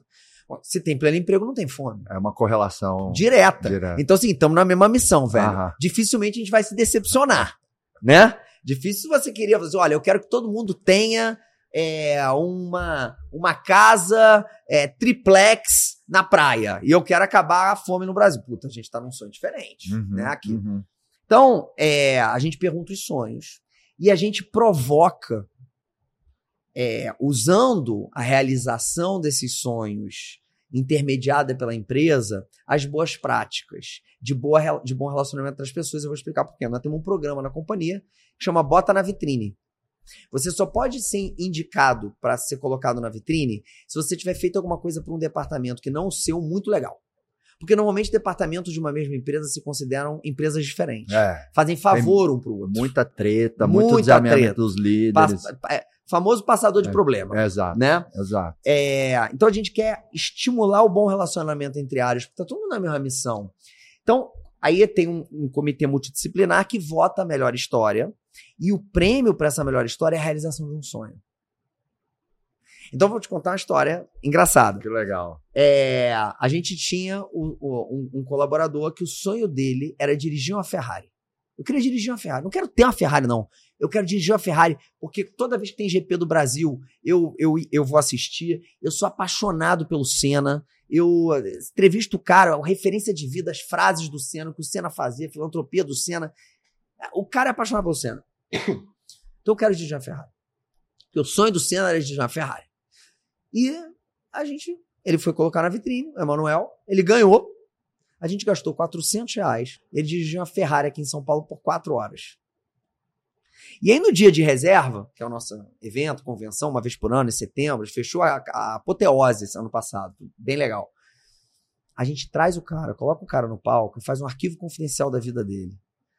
S1: Se tem pleno emprego, não tem fome.
S2: É uma correlação
S1: direta. direta. Então, assim, estamos na mesma missão, velho. Aham. Dificilmente a gente vai se decepcionar, né? Difícil você queria fazer, olha, eu quero que todo mundo tenha é, uma, uma casa é, triplex na praia e eu quero acabar a fome no Brasil. Puta, a gente tá num sonho diferente, uhum, né? Aqui. Uhum. Então, é, a gente pergunta os sonhos e a gente provoca, é, usando a realização desses sonhos intermediada pela empresa, as boas práticas de, boa, de bom relacionamento das pessoas. Eu vou explicar por quê. Nós temos um programa na companhia que chama Bota na Vitrine. Você só pode ser indicado para ser colocado na vitrine se você tiver feito alguma coisa para um departamento que não o seu muito legal. Porque normalmente departamentos de uma mesma empresa se consideram empresas diferentes. É, Fazem favor um pro outro.
S2: Muita treta, muito muita treta. dos líderes.
S1: Pa é, famoso passador de é, problema.
S2: É, exato.
S1: Né?
S2: Exato.
S1: É, então a gente quer estimular o bom relacionamento entre áreas, porque tá todo mundo na mesma missão. Então, aí tem um, um comitê multidisciplinar que vota a melhor história. E o prêmio para essa melhor história é a realização de um sonho. Então, vou te contar uma história engraçada.
S2: Que legal.
S1: É, a gente tinha um, um, um, colaborador que o sonho dele era dirigir uma Ferrari. Eu queria dirigir uma Ferrari. Não quero ter uma Ferrari, não. Eu quero dirigir uma Ferrari, porque toda vez que tem GP do Brasil, eu, eu, eu vou assistir. Eu sou apaixonado pelo Senna. Eu entrevisto o cara, a referência de vida, as frases do Senna, o que o Senna fazia, a filantropia do Senna. O cara é apaixonado pelo Senna. [coughs] Então eu quero dirigir uma Ferrari. O sonho do Senna era dirigir uma Ferrari. E a gente, ele foi colocar na vitrine, o Emanuel, ele ganhou. A gente gastou 400 reais. Ele dirigiu uma Ferrari aqui em São Paulo por quatro horas. E aí, no dia de reserva, que é o nosso evento, convenção, uma vez por ano, em setembro, fechou a, a apoteose esse ano passado. Bem legal. A gente traz o cara, coloca o cara no palco e faz um arquivo confidencial da vida dele,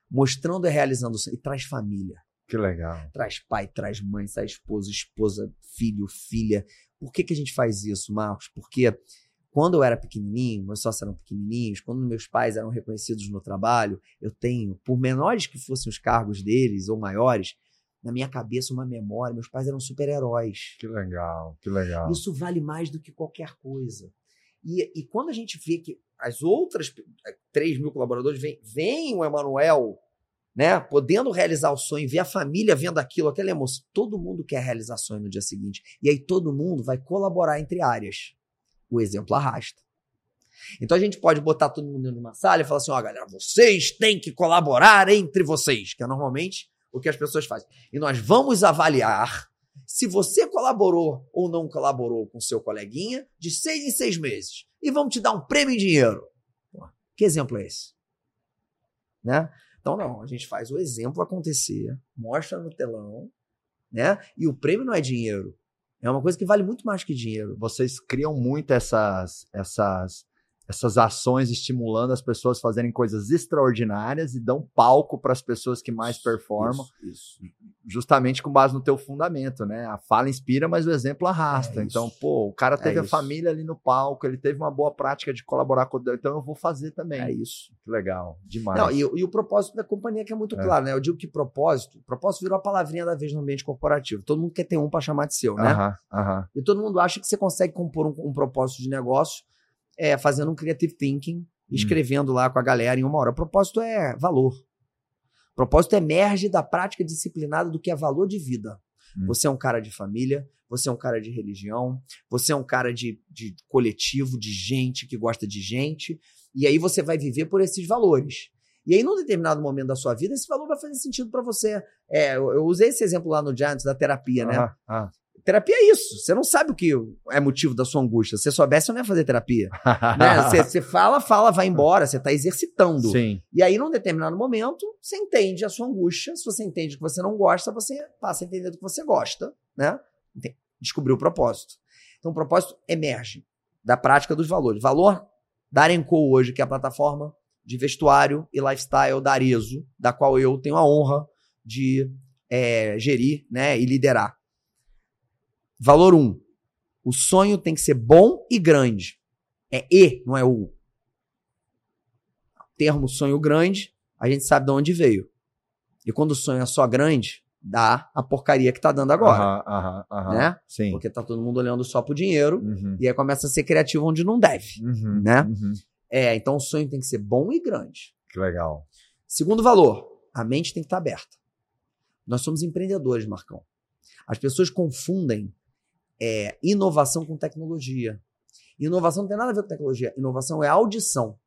S1: mostrando e realizando e traz família.
S2: Que legal.
S1: Traz pai, traz mãe, traz esposa, esposa, filho, filha. Por que, que a gente faz isso, Marcos? Porque quando eu era pequenininho, meus sócios eram pequenininhos, quando meus pais eram reconhecidos no trabalho, eu tenho, por menores que fossem os cargos deles ou maiores, na minha cabeça uma memória, meus pais eram super-heróis.
S2: Que legal, que legal.
S1: Isso vale mais do que qualquer coisa. E, e quando a gente vê que as outras 3 mil colaboradores vêm, vem o Emanuel, né, podendo realizar o sonho, ver a família vendo aquilo, aquela emoção, todo mundo quer realizar sonho no dia seguinte. E aí todo mundo vai colaborar entre áreas o exemplo arrasta. Então a gente pode botar todo mundo numa sala e falar assim: ó, oh, galera, vocês têm que colaborar entre vocês, que é normalmente o que as pessoas fazem. E nós vamos avaliar se você colaborou ou não colaborou com seu coleguinha de seis em seis meses. E vamos te dar um prêmio em dinheiro. Que exemplo é esse? Né? Então, não, a gente faz o exemplo acontecer, mostra no telão, né? E o prêmio não é dinheiro. É uma coisa que vale muito mais que dinheiro.
S2: Vocês criam muito essas, essas essas ações estimulando as pessoas a fazerem coisas extraordinárias e dão palco para as pessoas que mais performam,
S1: isso, isso.
S2: justamente com base no teu fundamento, né? A fala inspira, mas o exemplo arrasta. É então, pô, o cara teve é a família ali no palco, ele teve uma boa prática de colaborar com o então eu vou fazer também.
S1: É isso.
S2: Que legal, demais.
S1: Não, e, e, o propósito da companhia que é muito é. claro, né? Eu digo que propósito, propósito virou a palavrinha da vez no ambiente corporativo. Todo mundo quer ter um para chamar de seu, né?
S2: Aham, aham.
S1: E todo mundo acha que você consegue compor um, um propósito de negócio é, fazendo um creative thinking, hum. escrevendo hum. lá com a galera em uma hora. O propósito é valor. O propósito emerge da prática disciplinada do que é valor de vida. Hum. Você é um cara de família, você é um cara de religião, você é um cara de, de coletivo, de gente que gosta de gente, e aí você vai viver por esses valores. E aí, num determinado momento da sua vida, esse valor vai fazer sentido para você. É, eu, eu, usei esse exemplo lá no Giants da terapia, né?
S2: Ah, ah.
S1: Terapia é isso. Você não sabe o que é motivo da sua angústia. Se você soubesse, você não ia fazer terapia. [laughs] né? você, você, fala, fala, vai embora. Você está exercitando.
S2: Sim.
S1: E aí, num determinado momento, você entende a sua angústia. Se você entende que você não gosta, você passa a entender do que você gosta. Né? Descobrir o propósito. Então, o propósito emerge da prática dos valores. Valor da Arenco hoje, que é a plataforma de vestuário e lifestyle da Arezo, da qual eu tenho a honra de é, gerir né, e liderar. Valor 1. Um, o sonho tem que ser bom e grande. É E, não é U. O termo sonho grande, a gente sabe de onde veio. E quando o sonho é só grande, dá a porcaria que tá dando agora.
S2: Aham, aham,
S1: né?
S2: Sim.
S1: Porque tá todo mundo olhando só pro dinheiro
S2: uhum.
S1: e aí começa a ser criativo onde não deve,
S2: uhum,
S1: né?
S2: Uhum.
S1: É, então o sonho tem que ser bom e grande.
S2: Que legal.
S1: Segundo valor, a mente tem que estar tá aberta. Nós somos empreendedores, Marcão. As pessoas confundem é, inovação com tecnologia. Inovação não tem nada a ver com tecnologia. Inovação é audição.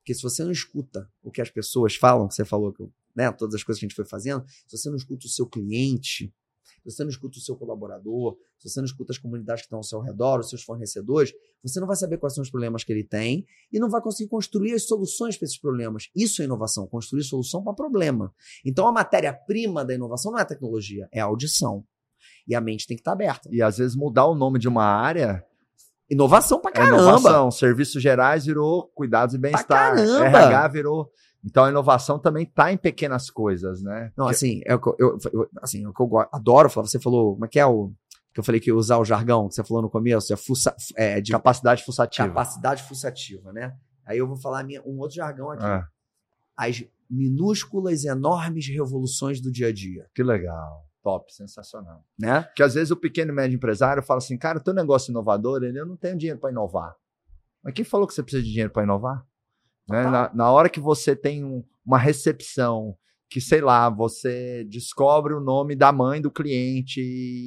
S1: Porque se você não escuta o que as pessoas falam, que você falou, que, né, todas as coisas que a gente foi fazendo, se você não escuta o seu cliente, se você não escuta o seu colaborador, se você não escuta as comunidades que estão ao seu redor, os seus fornecedores, você não vai saber quais são os problemas que ele tem e não vai conseguir construir as soluções para esses problemas. Isso é inovação, construir solução para problema. Então a matéria-prima da inovação não é a tecnologia, é a audição. E a mente tem que estar tá aberta.
S2: E às vezes mudar o nome de uma área.
S1: Inovação pra é caramba. É
S2: inovação. Serviços gerais virou cuidados e bem-estar. RH virou. Então a inovação também está em pequenas coisas, né?
S1: Não, assim, é o que eu, eu, assim, é o que eu adoro falar. Você falou, como é que é o. Que eu falei que usar o jargão que você falou no começo, é, fuça, é de
S2: capacidade fuçativa.
S1: Capacidade fuçativa, né? Aí eu vou falar minha, um outro jargão aqui.
S2: É.
S1: As minúsculas, enormes revoluções do dia a dia.
S2: Que legal. Top, sensacional.
S1: Né?
S2: Que às vezes o pequeno e médio empresário fala assim, cara, teu negócio inovador, ele, eu não tenho dinheiro para inovar. Mas quem falou que você precisa de dinheiro para inovar? Né? Na, na, hora que você tem um, uma recepção, que sei lá, você descobre o nome da mãe do cliente,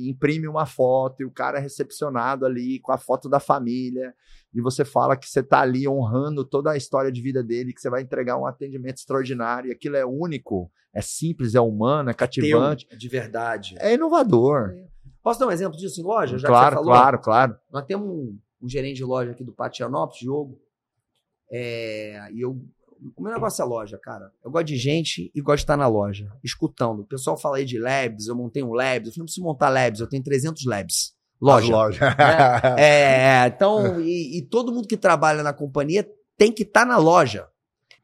S2: imprime uma foto e o cara é recepcionado ali com a foto da família e você fala que você está ali honrando toda a história de vida dele, que você vai entregar um atendimento extraordinário, e aquilo é único, é simples, é humano, é cativante.
S1: Teu, é de verdade.
S2: É inovador.
S1: Posso dar um exemplo disso em loja? Já
S2: claro, claro, claro.
S1: Nós temos um, um, gerente de loja aqui do Patianópolis, Diogo, é, e eu. O meu negócio é loja, cara. Eu gosto de gente e gosto de estar na loja, escutando. O pessoal fala aí de labs, eu montei um labs. Eu falei, não preciso montar labs, eu tenho 300 labs. Loja.
S2: loja. [laughs]
S1: É, é, então, e, e, todo mundo que trabalha na companhia tem que estar tá na loja.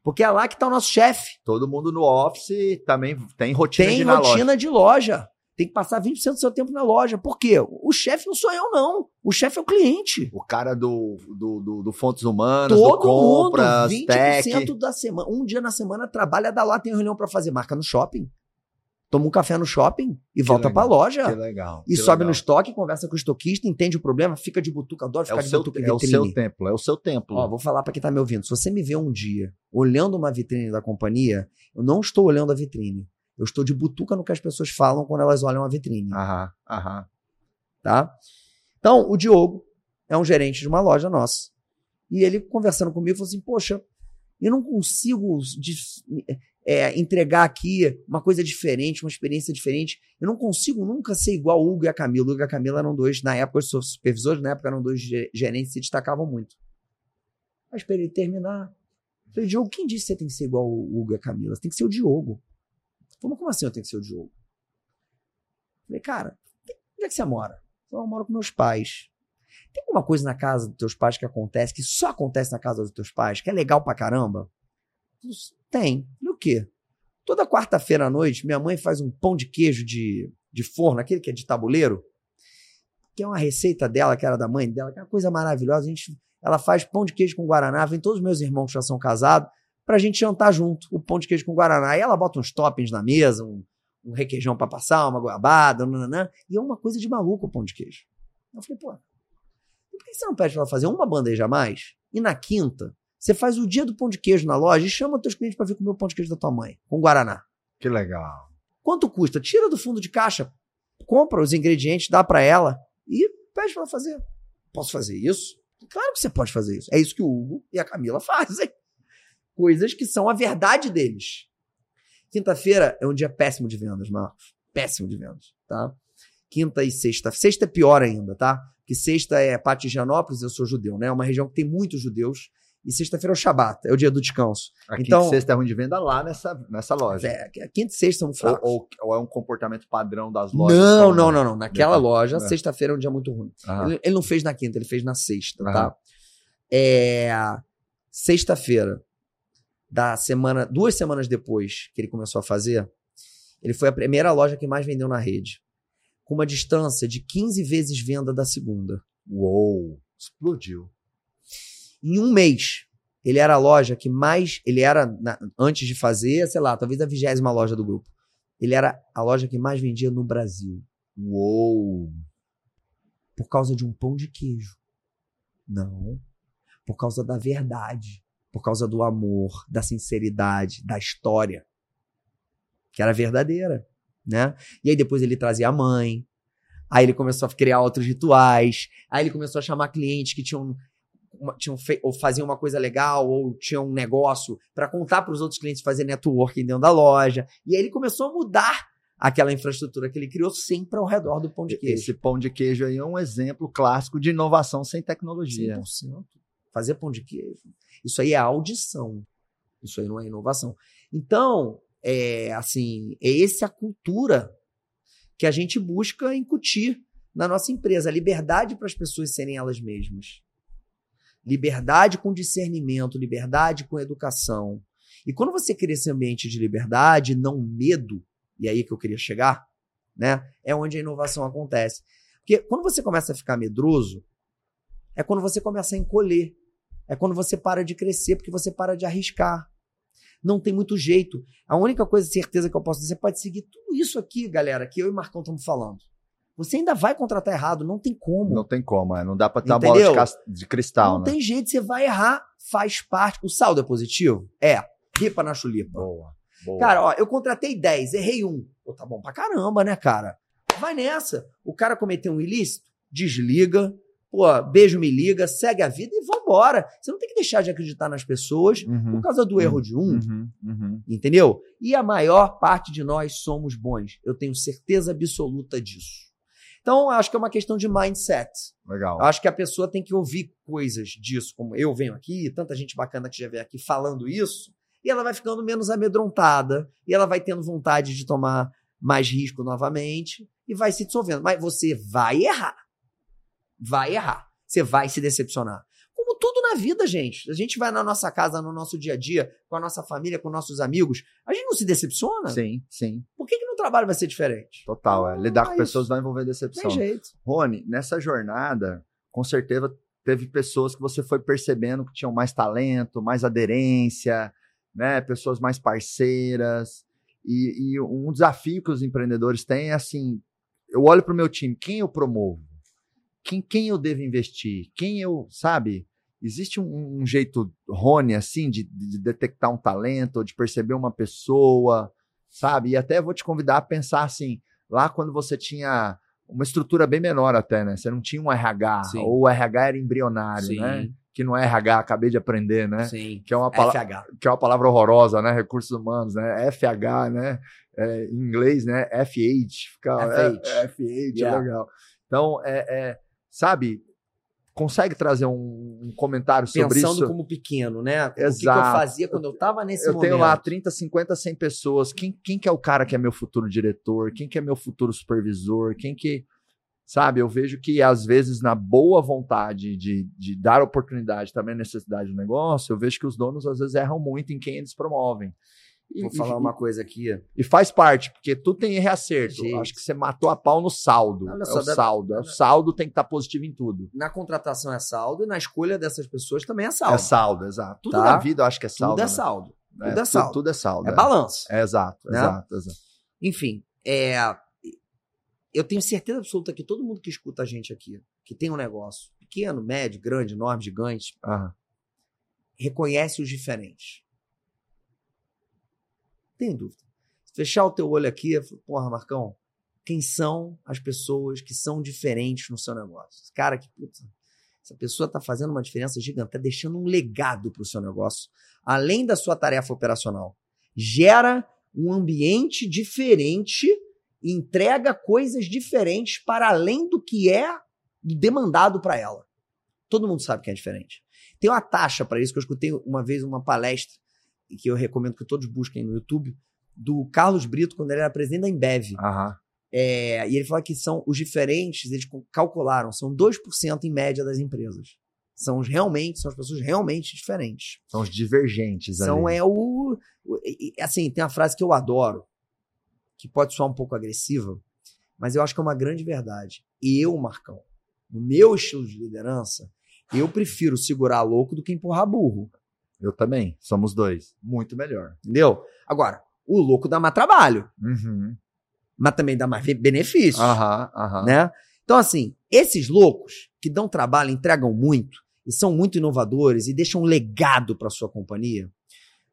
S1: Porque é lá que tá o nosso chefe.
S2: Todo mundo no office também tem rotina
S1: Tem
S2: de ir na
S1: rotina
S2: loja.
S1: de loja. Tem que passar 20% do seu tempo na loja. Por quê? O chefe não sou eu, não. O chefe é o cliente.
S2: O cara do, do, do, do Fontes Humanas,
S1: Todo
S2: do Compras,
S1: mundo, 20%
S2: Tech.
S1: da semana. Um dia na semana trabalha, dá lá, tem reunião pra fazer. Marca no shopping. Toma um café no shopping e volta pra
S2: legal,
S1: loja.
S2: Que legal.
S1: E
S2: que
S1: sobe
S2: legal.
S1: no estoque, conversa com o estoquista, entende o problema, fica de butuca, adoro
S2: É
S1: ficar
S2: o,
S1: de
S2: seu,
S1: butuca em
S2: é o
S1: vitrine.
S2: seu templo, é o seu templo.
S1: Ó, vou falar pra quem tá me ouvindo. Se você me vê um dia olhando uma vitrine da companhia, eu não estou olhando a vitrine. Eu estou de butuca no que as pessoas falam quando elas olham a vitrine,
S2: Aham, aham.
S1: tá? Então, o Diogo é um gerente de uma loja nossa. E ele conversando comigo falou assim: "Poxa, eu não consigo é, entregar aqui uma coisa diferente, uma experiência diferente. Eu não consigo nunca ser igual o Hugo e a Camila. O Hugo e a Camila eram dois, na época, os supervisores, na época eram dois ge- gerentes se destacavam muito. Mas para ele terminar, eu falei, Diogo, quem disse que você tem que ser igual o Hugo e a Camila? Você tem que ser o Diogo. Falei, como assim eu tenho que ser o Diogo? Eu falei, cara, onde é que você mora? Eu eu moro com meus pais. Tem alguma coisa na casa dos teus pais que acontece, que só acontece na casa dos teus pais, que é legal pra caramba? Tem. E o quê? Toda quarta-feira à noite, minha mãe faz um pão de queijo de, de forno, aquele que é de tabuleiro, que é uma receita dela, que era da mãe dela, que é uma coisa maravilhosa. A gente, ela faz pão de queijo com guaraná, vem todos os meus irmãos que já são casados, pra gente jantar junto, o pão de queijo com guaraná. E ela bota uns toppings na mesa, um, um requeijão pra passar, uma goiabada, nananã, e é uma coisa de maluco o pão de queijo. Eu falei, pô, por que você não pede pra ela fazer uma bandeja a mais? E na quinta, você faz o dia do pão de queijo na loja e chama teus clientes pra vir comer o pão de queijo da tua mãe, com guaraná.
S2: Que legal.
S1: Quanto custa? Tira do fundo de caixa, compra os ingredientes, dá pra ela e pede pra ela fazer. Posso fazer isso? Claro que você pode fazer isso. É isso que o Hugo e a Camila [laughs] fazem. Coisas que são a verdade deles. Quinta-feira é um dia péssimo de vendas, Marcos. Péssimo de vendas, tá? Quinta e sexta. Sexta é pior ainda, tá? Que sexta é Pátio de Higienópolis, eu sou judeu, né? É uma região que tem muitos judeus. E sexta-feira é o Shabat, é o dia do descanso.
S2: Aqui
S1: Então-
S2: de sexta é ruim de venda lá nessa, nessa loja.
S1: É, quinta e sexta são
S2: Ou,
S1: fracos.
S2: ou, ou é um comportamento padrão das lojas?
S1: Não,
S2: Ou
S1: não, não, não. Naquela loja,
S2: é.
S1: sexta-feira é um dia muito ruim. Ele, ele não fez na quinta, ele fez na sexta, tá? É. Sexta-feira, da semana, duas semanas depois que ele começou a fazer, ele foi a primeira loja que mais vendeu na rede. Com uma distância de 15 vezes venda da segunda.
S2: Uou, explodiu.
S1: Em um mês, ele era a loja que mais. Ele era, na- antes de fazer, sei lá, talvez a vigésima loja do grupo. Ele era a loja que mais vendia no Brasil.
S2: Uou.
S1: por causa de um pão de queijo. Não. Por causa da verdade. Por causa do amor, da sinceridade, da história. Que era verdadeira, né? E aí depois ele trazia a mãe. Aí ele começou a criar outros rituais. Aí ele começou a chamar clientes que tinham, uma- tinham fe- ou faziam uma coisa legal ou tinham um negócio para contar para os outros clientes fazer networking dentro da loja. E aí ele começou a mudar aquela infraestrutura que ele criou sempre ao redor do pão de queijo.
S2: Esse pão de queijo aí é um exemplo clássico de inovação sem tecnologia.
S1: 100%. Fazer pão de queijo. Isso aí é audição. Isso aí não é inovação. Então, é assim, é essa a cultura que a gente busca incutir na nossa empresa. Liberdade para as pessoas serem elas mesmas. Liberdade com discernimento, liberdade com educação. E quando você cria esse ambiente de liberdade, não medo, e aí que eu queria chegar, né? É onde a inovação acontece. Porque quando você começa a ficar medroso, é quando você começa a encolher. É quando você para de crescer, porque você para de arriscar. Não tem muito jeito. A única coisa, certeza que eu posso dizer, pode seguir tudo isso aqui, galera, que eu e Marcão estamos falando. Você ainda vai contratar errado, não tem como.
S2: Não tem como, é. não dá pra ter uma bola
S1: Entendeu?
S2: de, cristal,
S1: não
S2: né?
S1: tem jeito, você vai errar, faz parte. O saldo é positivo? É. Ripa na chulipa.
S2: Boa, boa.
S1: Cara, ó, eu contratei 10, errei um. Pô, tá bom pra caramba, né, cara? Vai nessa. O cara cometeu um ilícito, desliga. Pô, beijo, me liga, segue a vida e vambora. Você não tem que deixar de acreditar nas pessoas
S2: Uhum,
S1: por causa do erro de um,
S2: uhum, uhum.
S1: entendeu? E a maior parte de nós somos bons. Eu tenho certeza absoluta disso. Então, acho que é uma questão de mindset.
S2: Legal.
S1: Acho que a pessoa tem que ouvir coisas disso, como eu venho aqui, tanta gente bacana que já veio aqui falando isso, e ela vai ficando menos amedrontada, e ela vai tendo vontade de tomar mais risco novamente, e vai se dissolvendo. Mas você vai errar. Vai errar. Você vai se decepcionar. Tudo na vida, gente. A gente vai na nossa casa, no nosso dia a dia, com a nossa família, com nossos amigos. A gente não se decepciona?
S2: Sim, sim.
S1: Por que, que no trabalho vai ser diferente?
S2: Total, é. Lidar com
S1: isso.
S2: pessoas vai envolver decepção.
S1: Tem jeito.
S2: Rony, nessa jornada, com certeza teve pessoas que você foi percebendo que tinham mais talento, mais aderência, né? Pessoas mais parceiras. E, e um desafio que os empreendedores têm é assim: eu olho para o meu time, quem eu promovo? Quem, quem eu devo investir? Quem eu, sabe? Existe um, um jeito Rony, assim, de, de detectar um talento, ou de perceber uma pessoa, sabe? E até vou te convidar a pensar assim, lá quando você tinha uma estrutura bem menor até, né? Você não tinha um RH,
S1: Sim.
S2: ou o RH era embrionário, né? Que não é RH, acabei de aprender, né?
S1: sim.
S2: Que é uma palavra
S1: FH.
S2: que é uma palavra horrorosa, né? Recursos humanos, né? FH, né? É, em inglês, né? FH. Fica,
S1: FH.
S2: É, é FH,
S1: Yeah.
S2: é legal. Então, é, é, sabe, consegue trazer um, um comentário sobre
S1: Pensando
S2: isso?
S1: como pequeno, né? O que que, eu
S2: Exato.
S1: fazia quando eu tava nesse
S2: eu
S1: momento.
S2: tenho lá 30, 50, 100 pessoas. Quem, quem que é o cara que é meu futuro diretor? Quem que é meu futuro supervisor? Quem que. Sabe, eu vejo que às vezes, na boa vontade de, de dar oportunidade, também necessidade do negócio, eu vejo que os donos às vezes erram muito em quem eles promovem.
S1: Vou
S2: e-
S1: falar uma coisa aqui.
S2: e faz parte, porque tudo tem erro e acerto.
S1: Gente.
S2: Acho que você matou a pau no saldo. É
S1: só,
S2: o
S1: dá-
S2: saldo. É o saldo tem que estar positivo em tudo.
S1: Na contratação é saldo e na escolha dessas pessoas também é saldo.
S2: É saldo, exato. Tudo
S1: Tá?
S2: na vida eu acho que é saldo.
S1: Tudo é
S2: né?
S1: saldo.
S2: É,
S1: tudo é saldo.
S2: Tudo é saldo.
S1: É balanço.
S2: É exato,
S1: Né?
S2: exato, exato.
S1: Enfim, é, eu tenho certeza absoluta que todo mundo que escuta a gente aqui, que tem um negócio pequeno, médio, grande, enorme, gigante, reconhece os diferentes. Tem dúvida. Se fechar o teu olho aqui, porra, Marcão, quem são as pessoas que são diferentes no seu negócio? Cara, que puta. Essa pessoa está fazendo uma diferença gigante, está deixando um legado para o seu negócio, além da sua tarefa operacional. Gera um ambiente diferente, entrega coisas diferentes para além do que é demandado para ela. Todo mundo sabe que é diferente. Tem uma taxa para isso que eu escutei uma vez uma palestra que eu recomendo que todos busquem no YouTube do Carlos Brito quando ele era presidente da Embev.
S2: Aham.
S1: É, e ele fala que são os diferentes, eles calcularam, são 2% em média das empresas. São os realmente, são as pessoas realmente diferentes.
S2: São os divergentes
S1: São
S2: ali.
S1: é o, o- e- e, assim, tem uma frase que eu adoro, que pode soar um pouco agressiva, mas eu acho que é uma grande verdade. Eu, Marcão, no meu estilo de liderança, eu prefiro segurar louco do que empurrar burro.
S2: Eu também. Somos dois. Muito melhor.
S1: Entendeu? Agora, o louco dá mais trabalho,
S2: Uhum.
S1: mas também dá mais be- benefícios.
S2: Aham, aham.
S1: né? Então, assim, esses loucos que dão trabalho, entregam muito e são muito inovadores e deixam um legado para sua companhia,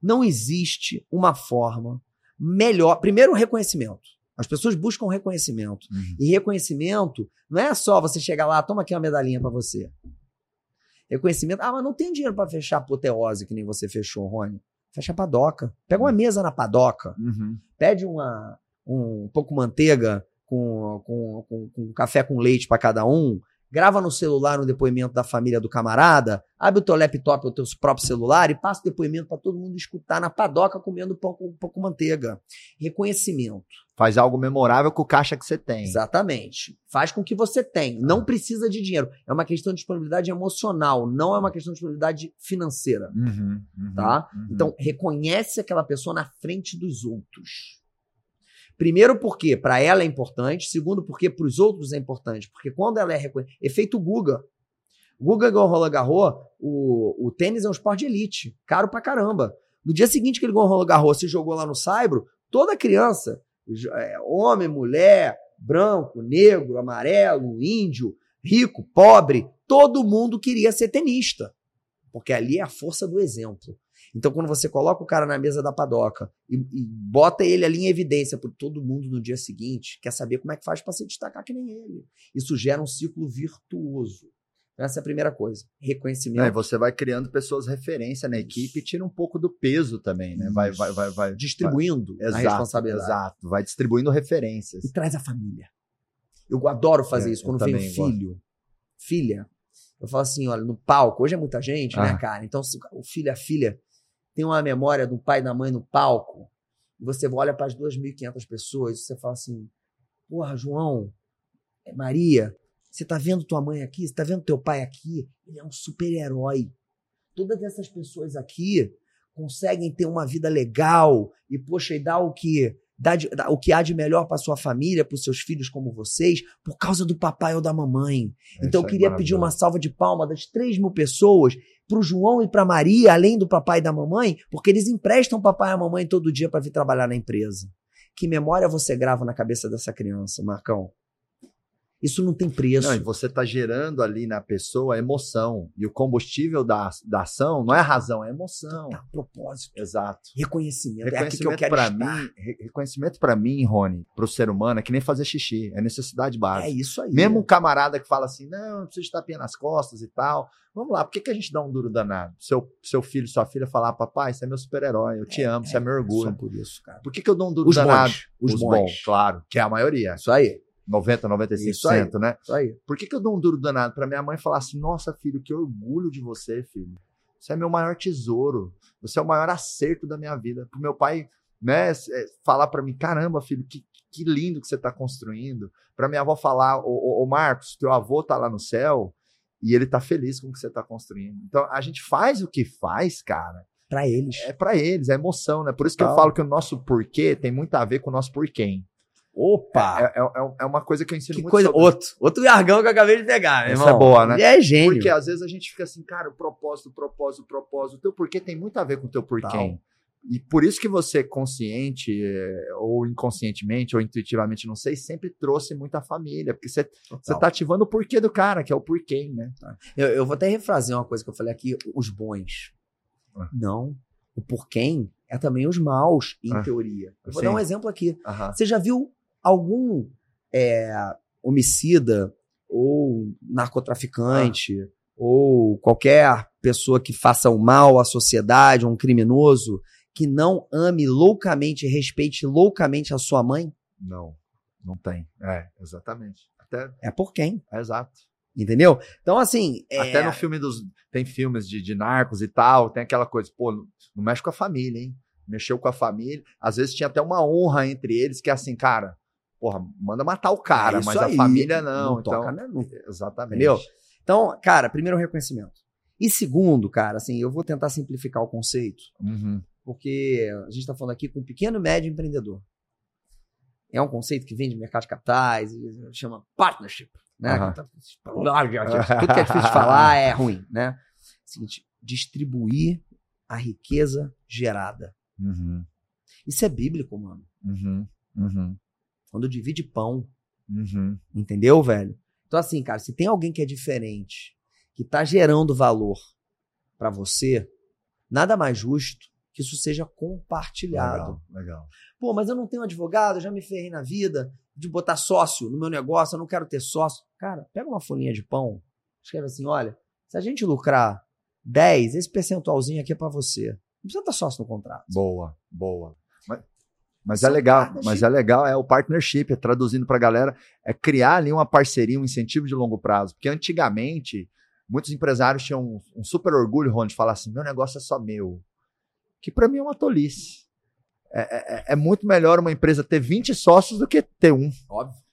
S1: não existe uma forma melhor. Primeiro, o reconhecimento. As pessoas buscam reconhecimento.
S2: Uhum.
S1: E reconhecimento não é só você chegar lá, toma aqui uma medalhinha para você. Reconhecimento, ah, mas não tem dinheiro para fechar a apoteose que nem você fechou, Rony. Fecha a padoca. Pega uma mesa na padoca
S2: Uhum.
S1: pede uma, um pouco manteiga com, com, com, com café com leite para cada um, grava no celular um depoimento da família do camarada, abre o teu laptop, o teu próprio celular e passa o depoimento para todo mundo escutar na padoca comendo pão com, pão com manteiga. Reconhecimento.
S2: Faz algo memorável com o caixa que você tem.
S1: Exatamente. Faz com que você tenha. Não precisa de dinheiro. É uma questão de disponibilidade emocional, não é uma questão de disponibilidade financeira.
S2: Uhum, uhum,
S1: Tá?
S2: uhum.
S1: Então, reconhece aquela pessoa na frente dos outros. Primeiro, porque para ela é importante. Segundo, porque para os outros é importante. Porque quando ela é reconhecida. Efeito Guga. Guga ganhou Roland Garros, o, o tênis é um esporte de elite. Caro pra caramba. No dia seguinte que ele ganhou Roland Garros, se jogou lá no Saibro, toda criança, é, homem, mulher, branco, negro, amarelo, índio, rico, pobre, todo mundo queria ser tenista. Porque ali é a força do exemplo. Então, quando você coloca o cara na mesa da padoca e, e bota ele ali em evidência para todo mundo no dia seguinte, quer saber como é que faz para se destacar que nem ele. Isso gera um ciclo virtuoso. Essa é a primeira coisa. Reconhecimento.
S2: Não, e você vai criando pessoas referência na equipe e tira um pouco do peso também, né? Vai, vai, vai, vai.
S1: distribuindo
S2: vai-
S1: a
S2: Exato,
S1: responsabilidade.
S2: Exato. Vai distribuindo referências.
S1: E traz a família. Eu adoro fazer
S2: É,
S1: isso quando vem filho, filha. Eu falo assim, olha, no palco, hoje é muita gente, né,
S2: Ah.
S1: cara? Então, o filho a filha tem uma memória do pai e da mãe no palco, e você olha para as 2.500 pessoas, e você fala assim, porra, João, é Maria, Você tá vendo tua mãe aqui? Você tá vendo teu pai aqui? Ele é um super-herói. Todas essas pessoas aqui conseguem ter uma vida legal e, poxa, e dar o que, dá de- dá o que há de melhor para sua família, para os seus filhos como vocês, por causa do papai ou da mamãe.
S2: É
S1: Então eu queria pedir uma salva de palma das 3 mil pessoas pro João e pra Maria, além do papai e da mamãe, porque eles emprestam o papai e mamãe todo dia para vir trabalhar na empresa. Que memória você grava na cabeça dessa criança, Marcão? Isso não tem preço.
S2: Não, e você tá gerando ali na pessoa emoção. E o combustível da, da ação não é razão, é emoção.
S1: Tá, propósito,
S2: Exato.
S1: reconhecimento. É aqui que eu
S2: Reconhecimento
S1: quero
S2: para mim, re- reconhecimento para mim, Rony, pro ser humano é que nem fazer xixi, é necessidade
S1: É
S2: básica.
S1: isso aí.
S2: Mesmo um camarada que fala assim, não, não preciso de tapinha nas costas e tal. Vamos lá, por que, que a gente dá um duro danado? Seu, seu filho, sua filha falar, papai, você é meu super-herói, eu te amo, você é meu
S1: Só
S2: orgulho.
S1: por isso, cara.
S2: Por que, que eu dou um duro
S1: Os
S2: danado?
S1: bons. Os, bons.
S2: claro, que é a maioria.
S1: Isso aí.
S2: 90, 95%,
S1: Isso aí.
S2: né?
S1: Isso aí.
S2: Por que, que eu dou um duro danado pra minha mãe falar assim: nossa, filho, que orgulho de você, filho. Você é meu maior tesouro. Você é o maior acerto da minha vida. Pro meu pai, né, é, falar pra mim: caramba, filho, que, que lindo que você tá construindo. Pra minha avó falar: ô, ô, Marcos, teu avô tá lá no céu e ele tá feliz com o que você tá construindo. Então a gente faz o que faz, cara.
S1: Pra eles.
S2: É pra eles, é emoção, né? Por isso que eu
S1: Total.
S2: falo que o nosso porquê tem muito a ver com o nosso porquê.
S1: Opa!
S2: É, é, é uma coisa que eu ensino
S1: que
S2: muito
S1: coisa.
S2: sobre-
S1: Outro. Outro jargão que eu acabei de pegar, irmão.
S2: é boa, né?
S1: Ele é gênio.
S2: Porque às vezes a gente fica assim, cara, o propósito, o propósito, o propósito, o teu porquê tem muito a ver com o teu porquê. E por isso que você, consciente, eh, ou inconscientemente, ou intuitivamente, não sei, sempre trouxe muita família. Porque você, você tá ativando o porquê do cara, que é o porquê, né?
S1: Eu, eu vou até refrazer uma coisa que eu falei aqui, os bons.
S2: Ah.
S1: Não. O porquê é também os maus, em
S2: Ah.
S1: teoria. Eu vou
S2: Sim.
S1: dar um exemplo aqui. Você já viu algum é, homicida ou narcotraficante ou qualquer pessoa que faça o mal à sociedade, um criminoso, que não ame loucamente e respeite loucamente a sua mãe?
S2: Não, não tem. É, exatamente. Até,
S1: É por quem?
S2: é exato.
S1: Entendeu? Então, assim. é-
S2: Até no filme dos. Tem filmes de, de narcos e tal, tem aquela coisa, pô, não mexe com a família, hein? Mexeu com a família. Às vezes tinha até uma honra entre eles, que é assim, cara, porra, manda matar o cara,
S1: É
S2: mas a
S1: aí.
S2: família não.
S1: Não
S2: então,
S1: toca, né?
S2: Exatamente.
S1: Entendeu? Então, cara, primeiro reconhecimento. E segundo, cara, assim, eu vou tentar simplificar o conceito,
S2: Uhum.
S1: porque a gente está falando aqui com um pequeno e médio empreendedor. É um conceito que vem de mercado de capitais, chama partnership, né?
S2: Aham.
S1: Tudo que é difícil de falar é ruim, né? Seguinte, distribuir a riqueza gerada.
S2: Uhum.
S1: Isso é bíblico, mano.
S2: Uhum. Uhum.
S1: Quando divide pão,
S2: Uhum.
S1: Entendeu, velho? Então, assim, cara, se tem alguém que é diferente, que tá gerando valor pra você, nada mais justo que isso seja compartilhado.
S2: Legal, legal.
S1: Pô, mas eu não tenho advogado, já me ferrei na vida de botar sócio no meu negócio, eu não quero ter sócio. Cara, pega uma folhinha de pão, escreve assim: olha, se a gente lucrar 10, esse percentualzinho aqui é pra você. Não precisa estar sócio no contrato.
S2: Boa, boa. Mas, mas é
S1: é
S2: legal, mas é legal, é o partnership, é traduzindo pra galera, é criar ali uma parceria, um incentivo de longo prazo. Porque antigamente, muitos empresários tinham um, um super orgulho, Ron, de falar assim: meu negócio é só meu. Que pra mim é uma tolice. É, é- é muito melhor uma empresa ter 20 sócios do que ter um.
S1: Óbvio.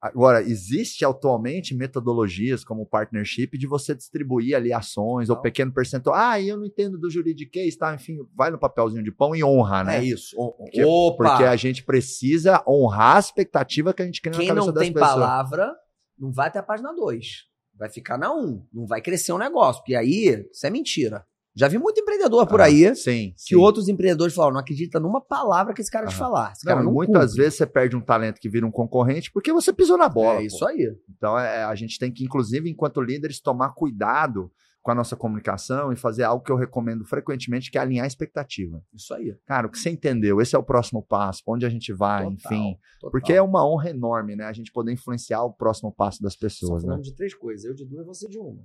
S2: Agora, existe atualmente metodologias como o partnership de você distribuir ali ações ou
S1: Não.
S2: pequeno percentual. Ah, eu não entendo do juridiquês, tá? Enfim, vai no papelzinho de pão e honra, né?
S1: É isso. O-
S2: Porque-
S1: Opa!
S2: Porque a gente precisa honrar a expectativa que a gente cria na
S1: Quem
S2: cabeça
S1: não
S2: das
S1: tem
S2: pessoas.
S1: palavra não vai até a página 2. Vai ficar na 1. Um. Não vai crescer o negócio. Porque aí, isso é mentira. Já vi muito empreendedor por
S2: Ah,
S1: aí
S2: Sim,
S1: que
S2: sim.
S1: outros empreendedores falam, não acredita numa palavra que esse cara te
S2: Aham.
S1: falar. Esse cara não
S2: muitas
S1: cumpre.
S2: vezes você perde um talento que vira um concorrente porque você pisou na bola.
S1: É
S2: pô.
S1: isso aí.
S2: Então é, a gente tem que, inclusive, enquanto líderes, tomar cuidado com a nossa comunicação e fazer algo que eu recomendo frequentemente, que é alinhar a expectativa.
S1: Isso aí.
S2: Cara, o que você entendeu? Esse é o próximo passo, onde a gente vai,
S1: Total,
S2: enfim.
S1: total.
S2: Porque é uma honra enorme, né? A gente poder influenciar o próximo passo das
S1: Só
S2: pessoas, né?
S1: falamos de três coisas. Eu de duas, você de uma.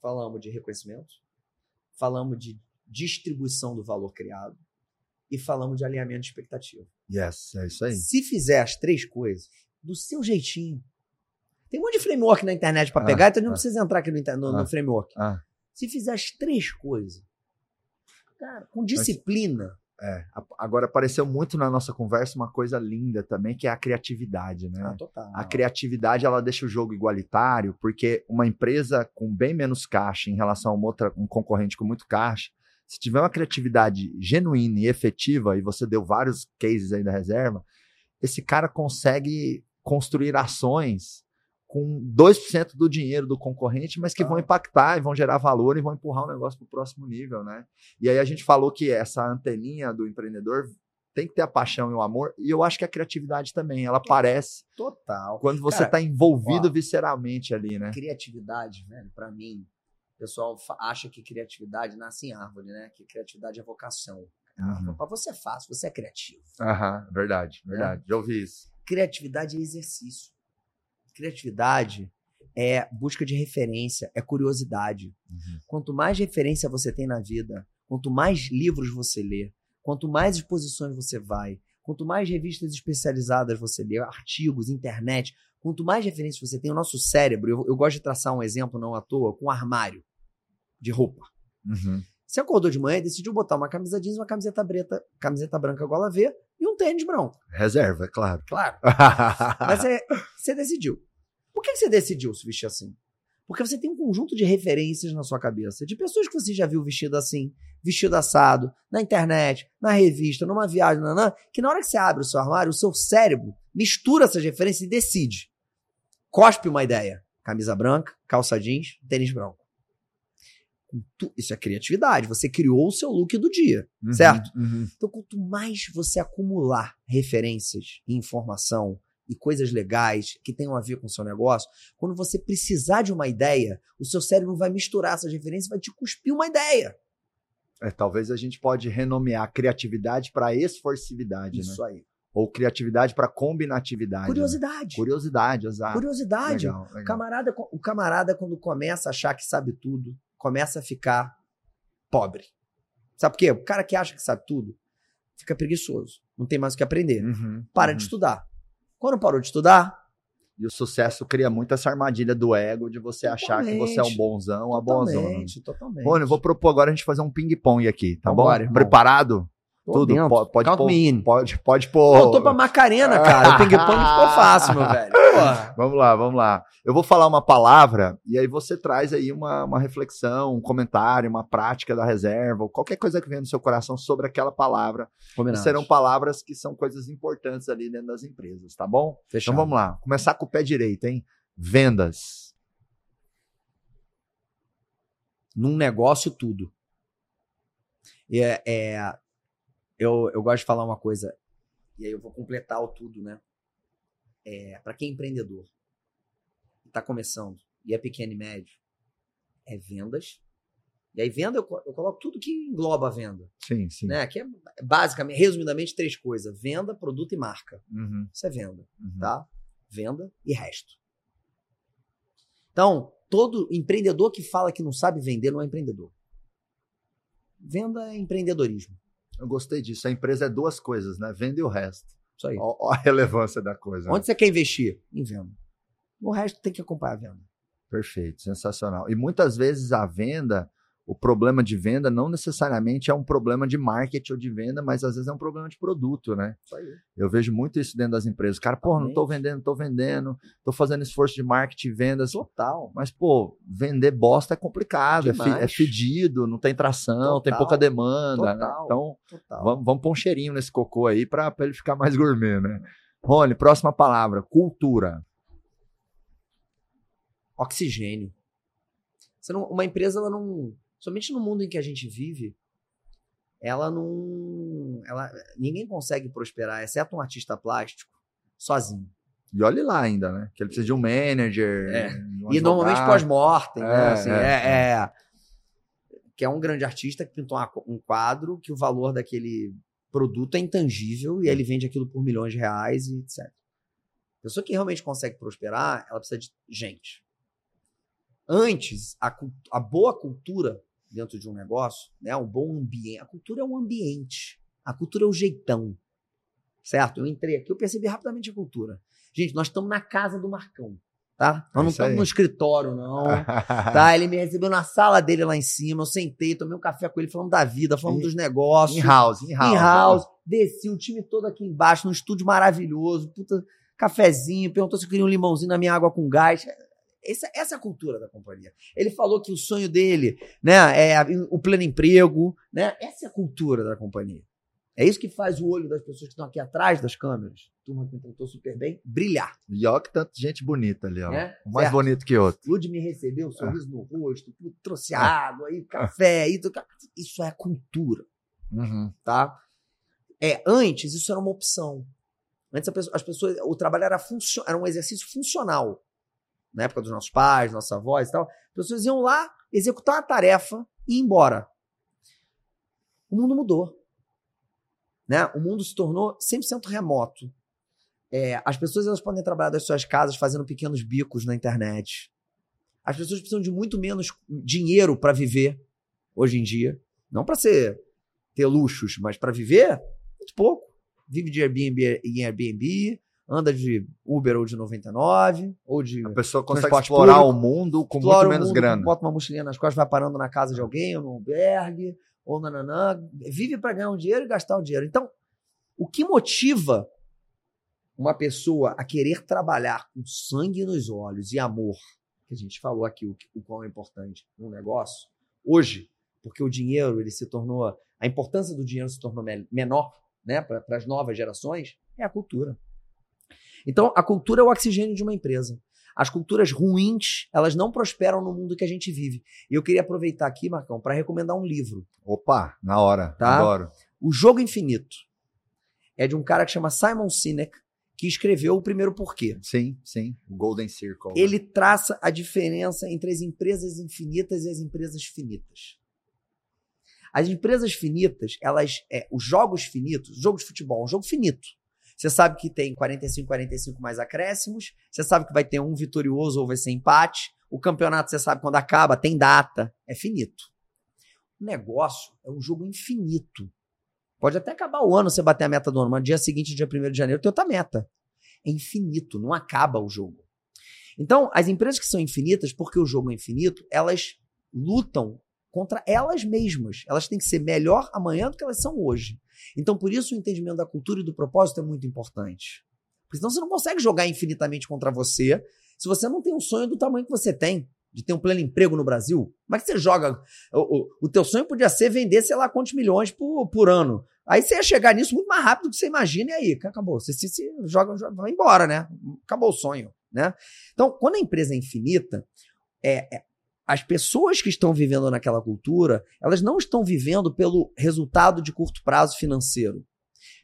S1: Falamos de reconhecimento, falamos de distribuição do valor criado e falamos de alinhamento de expectativa.
S2: Yes, é isso aí.
S1: Se fizer as três coisas, do seu jeitinho. Tem um monte de framework na internet pra
S2: Ah,
S1: pegar, então não
S2: ah.
S1: precisa entrar aqui no, no- no
S2: Ah.
S1: framework.
S2: Ah,
S1: Se fizer as três coisas, cara, com disciplina,
S2: É, agora apareceu muito na nossa conversa uma coisa linda também, que é a criatividade, né?
S1: Ah, total.
S2: A criatividade ela deixa o jogo igualitário, porque uma empresa com bem menos caixa em relação a uma outra, um concorrente com muito caixa, se tiver uma criatividade genuína e efetiva, e você deu vários cases aí da reserva, esse cara consegue construir ações com 2% do dinheiro do concorrente, mas que ah. vão impactar e vão gerar valor e vão empurrar o negócio para o próximo nível, né? E aí a gente falou que essa anteninha do empreendedor tem que ter a paixão e o amor, e eu acho que a criatividade também, ela aparece.
S1: Total.
S2: Quando você está envolvido ó, visceralmente ali, né?
S1: Criatividade, velho, para mim, o pessoal acha que criatividade nasce em árvore, né? Que criatividade é vocação. Uhum. Para você é fácil, você é criativo.
S2: Aham, verdade, verdade. É. Já ouvi isso.
S1: Criatividade é exercício. Criatividade é busca de referência, é curiosidade. Uhum. Quanto mais referência você tem na vida, quanto mais livros você lê, quanto mais exposições você vai, quanto mais revistas especializadas você lê, artigos, internet, quanto mais referências você tem, o nosso cérebro, eu, eu gosto de traçar um exemplo não à toa, com um armário de roupa. Uhum. Você acordou de manhã e decidiu botar uma camisa jeans, uma camiseta preta, camiseta branca gola V e um tênis branco.
S2: Reserva, é claro.
S1: Claro. [laughs] Mas é, você decidiu. Por que você decidiu se vestir assim? Porque você tem um conjunto de referências na sua cabeça, de pessoas que você já viu vestido assim, vestido assado, na internet, na revista, numa viagem, nanã, que na hora que você abre o seu armário, o seu cérebro mistura essas referências e decide. Cospe uma ideia. Camisa branca, calça jeans, tênis branco. Isso é criatividade. Você criou o seu look do dia, uhum, certo? Uhum. Então, quanto mais você acumular referências e informação e coisas legais que tenham a ver com o seu negócio, quando você precisar de uma ideia, o seu cérebro vai misturar essas referências e vai te cuspir uma ideia.
S2: É, talvez a gente pode renomear criatividade para esforcividade,
S1: Isso
S2: né?
S1: aí.
S2: Ou criatividade para combinatividade.
S1: Curiosidade.
S2: Né? Curiosidade, exato.
S1: Curiosidade. Legal, legal. Camarada, o camarada, quando começa a achar que sabe tudo, começa a ficar pobre. Sabe por quê? O cara que acha que sabe tudo fica preguiçoso. Não tem mais o que aprender. Uhum, Para uhum. de estudar. Quando parou de estudar.
S2: E o sucesso cria muito essa armadilha do ego de você totalmente, achar que você é um bonzão, a bonzão. Totalmente, totalmente. Rony, eu vou propor agora a gente fazer um ping-pong aqui, tá bom? Preparado?
S1: Tô Tudo. Pode,
S2: pode, pôr, pode, pode pôr.
S1: Tô pra Macarena, cara. O ping-pong ficou [laughs] fácil, meu velho. Porra.
S2: Vamos lá, vamos lá. Eu vou falar uma palavra e aí você traz aí uma, uma reflexão, um comentário, uma prática da reserva, ou qualquer coisa que venha no seu coração sobre aquela palavra. Combinado. Serão palavras que são coisas importantes ali dentro das empresas, tá bom? Fechado. Então vamos lá. Começar com o pé direito, hein? Vendas.
S1: Num negócio, tudo. É, é, eu, eu gosto de falar uma coisa, e aí eu vou completar o tudo, né? É, para quem é empreendedor, está começando, e é pequeno e médio, é vendas. E aí, venda, eu, eu coloco tudo que engloba a venda.
S2: Sim, sim.
S1: Né? Que é basicamente, resumidamente, três coisas: venda, produto e marca. Uhum. Isso é venda, uhum. tá? Venda e resto. Então, todo empreendedor que fala que não sabe vender não é empreendedor. Venda é empreendedorismo.
S2: Eu gostei disso. A empresa é duas coisas, né? Venda e o resto.
S1: Isso aí.
S2: Olha a relevância da coisa.
S1: Onde né? você quer investir? Em venda. O resto tem que acompanhar a venda.
S2: Perfeito, sensacional. E muitas vezes a venda o problema de venda não necessariamente é um problema de marketing ou de venda, mas às vezes é um problema de produto, né? Eu vejo muito isso dentro das empresas. Cara, pô, não estou vendendo, estou vendendo, estou fazendo esforço de marketing e vendas.
S1: Total.
S2: Mas, pô, vender bosta é complicado, é, é, fedido, não tem tração, Total. tem pouca demanda. Né? Então, Total. Vamos, vamos pôr um cheirinho nesse cocô aí para ele ficar mais gourmet, né? Rony, próxima palavra, cultura.
S1: Oxigênio. Não, uma empresa ela não somente no mundo em que a gente vive, ela não. Ela, ninguém consegue prosperar, exceto um artista plástico, sozinho.
S2: E olhe lá ainda, né? Que ele precisa de um manager.
S1: É. Um e normalmente pós-mortem, né? É, assim, é, é, é, Que é um grande artista que pintou um quadro que o valor daquele produto é intangível e ele vende aquilo por milhões de reais e etc. A pessoa que realmente consegue prosperar, ela precisa de gente. Antes, a, a boa cultura dentro de um negócio, né? Um bom ambiente. A cultura é um ambiente. A cultura é o jeitão. Certo? Eu entrei aqui, eu percebi rapidamente a cultura. Gente, nós estamos na casa do Marcão. tá? Nós
S2: É
S1: não estamos no escritório, não. tá? Ele me recebeu na sala dele lá em cima. Eu sentei, tomei um café com ele, falando da vida, falando dos negócios.
S2: In house, in house.
S1: In house. Desci o time todo aqui embaixo, num estúdio maravilhoso. Puta, cafezinho. Perguntou se eu queria um limãozinho na minha água com gás. Essa, essa é a cultura da companhia. Ele falou que o sonho dele, né, é o pleno emprego, né? Essa é a cultura da companhia. É isso que faz o olho das pessoas que estão aqui atrás das câmeras, turma que tratou super bem, brilhar.
S2: E olha que tanta gente bonita ali, ó.
S1: né?
S2: Um mais
S1: Certo?
S2: bonito que outro.
S1: Lud me recebeu, um sorriso no rosto, trouxe água, aí café, aí, isso é a cultura,
S2: Uhum.
S1: tá? É, antes isso era uma opção. Antes pessoa- as pessoas, o trabalho era, funcio- era um exercício funcional. Na época dos nossos pais, nossos avós e tal, as pessoas iam lá executar uma tarefa e ir embora. O mundo mudou. Né? O mundo se tornou 100% remoto. É, as pessoas elas podem trabalhar das suas casas fazendo pequenos bicos na internet. As pessoas precisam de muito menos dinheiro para viver hoje em dia. Não para ser ter luxos, mas para viver, muito pouco. Vive de Airbnb em Airbnb, anda de Uber ou de 99, ou de
S2: A pessoa consegue explorar
S1: público,
S2: o mundo com muito menos
S1: mundo,
S2: grana.
S1: Bota uma mochilinha nas costas, vai parando na casa de alguém, ou no albergue, ou nananã. Vive para ganhar um dinheiro e gastar o dinheiro. Então, o que motiva uma pessoa a querer trabalhar com sangue nos olhos e amor, que a gente falou aqui, o, o qual é importante num negócio, hoje, porque o dinheiro ele se tornou, a importância do dinheiro se tornou me- menor né, para as novas gerações, é a cultura. Então, a cultura é o oxigênio de uma empresa. As culturas ruins, elas não prosperam no mundo que a gente vive. E eu queria aproveitar aqui, Marcão, para recomendar um livro.
S2: Opa, na hora.
S1: Tá.
S2: Adoro.
S1: O Jogo Infinito. É de um cara que chama Simon Sinek, que escreveu o primeiro porquê.
S2: Sim, sim. O Golden Circle.
S1: Ele traça a diferença entre as empresas infinitas e as empresas finitas. As empresas finitas, elas, é, os jogos finitos, jogo de futebol, é um jogo finito. Você sabe que tem 45, 45 mais acréscimos, você sabe que vai ter um vitorioso ou vai ser empate. O campeonato você sabe quando acaba, tem data, é finito. O negócio é um jogo infinito. Pode até acabar o ano você bater a meta do ano, mas dia seguinte, dia 1 de janeiro, tem outra meta. É infinito, não acaba o jogo. Então, as empresas que são infinitas, porque o jogo é infinito, elas lutam contra elas mesmas. Elas têm que ser melhor amanhã do que elas são hoje. Então, por isso, o entendimento da cultura e do propósito é muito importante. Porque senão você não consegue jogar infinitamente contra você se você não tem um sonho do tamanho que você tem, de ter um pleno emprego no Brasil. Como é que você joga? O, o, o teu sonho podia ser vender, sei lá, quantos milhões por, por ano. Aí você ia chegar nisso muito mais rápido do que você imagina, e aí, acabou. Você se, se joga, joga, vai embora, né? Acabou o sonho, né? Então, quando a empresa é infinita, é, é, as pessoas que estão vivendo naquela cultura, elas não estão vivendo pelo resultado de curto prazo financeiro.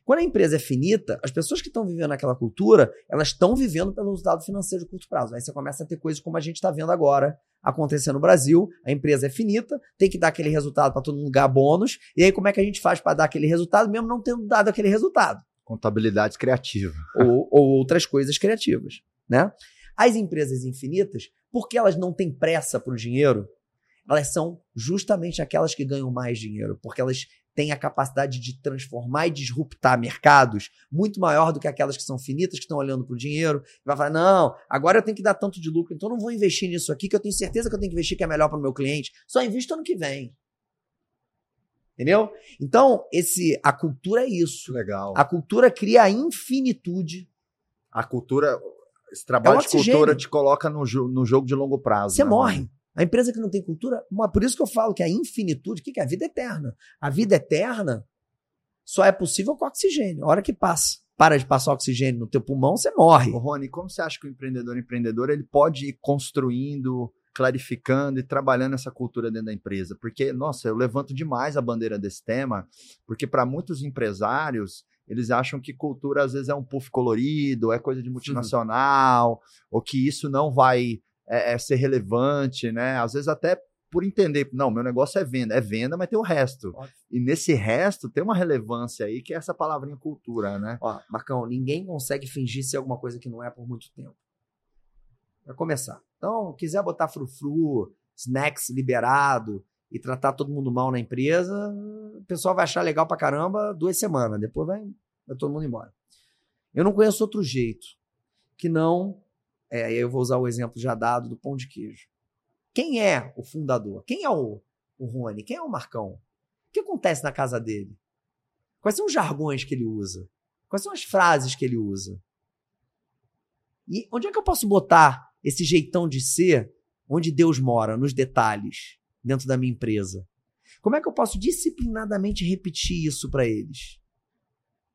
S1: Quando a empresa é finita, as pessoas que estão vivendo naquela cultura, elas estão vivendo pelo resultado financeiro de curto prazo. Aí você começa a ter coisas como a gente está vendo agora acontecer no Brasil. A empresa é finita, tem que dar aquele resultado para todo mundo ganhar bônus. E aí, como é que a gente faz para dar aquele resultado, mesmo não tendo dado aquele resultado?
S2: Contabilidade criativa.
S1: ou, ou outras coisas criativas, né? As empresas infinitas, porque elas não têm pressa para o dinheiro, elas são justamente aquelas que ganham mais dinheiro, porque elas têm a capacidade de transformar e disruptar mercados muito maior do que aquelas que são finitas, que estão olhando para o dinheiro, e vai falar, não, agora eu tenho que dar tanto de lucro, então eu não vou investir nisso aqui, que eu tenho certeza que eu tenho que investir que é melhor para o meu cliente, só invisto ano que vem. Entendeu? Então, esse, a cultura é isso.
S2: Legal.
S1: A cultura cria a infinitude.
S2: A cultura, esse trabalho
S1: É
S2: de cultura te coloca no, jo- no jogo de longo prazo.
S1: Você
S2: né,
S1: morre.
S2: mano?
S1: A empresa que não tem cultura, por isso que eu falo que a infinitude, o que que é a vida eterna? A vida eterna só é possível com oxigênio. A hora que passa, para de passar oxigênio no teu pulmão, você morre.
S2: Ô, Rony, como você acha que o empreendedor empreendedor ele pode ir construindo, clarificando e trabalhando essa cultura dentro da empresa? Porque, nossa, eu levanto demais a bandeira desse tema, porque para muitos empresários, eles acham que cultura às vezes é um puff colorido, é coisa de multinacional, ou que isso não vai é, é, ser relevante, né? Às vezes até por entender, não, meu negócio é venda, é venda, mas tem o resto.
S1: Óbvio.
S2: E nesse resto tem uma relevância aí que é essa palavrinha cultura, né?
S1: Ó, Marcão, ninguém consegue fingir ser alguma coisa que não é por muito tempo. Pra começar. Então, quiser botar frufru, snacks liberado e tratar todo mundo mal na empresa, o pessoal vai achar legal pra caramba duas semanas. Depois vai, vai todo mundo embora. Eu não conheço outro jeito que não É, eu vou usar o exemplo já dado do pão de queijo. Quem é o fundador? Quem é o, o Rony? Quem é o Marcão? O que acontece na casa dele? Quais são os jargões que ele usa? Quais são as frases que ele usa? E onde é que eu posso botar esse jeitão de ser onde Deus mora, nos detalhes, dentro da minha empresa? Como é que eu posso disciplinadamente repetir isso para eles?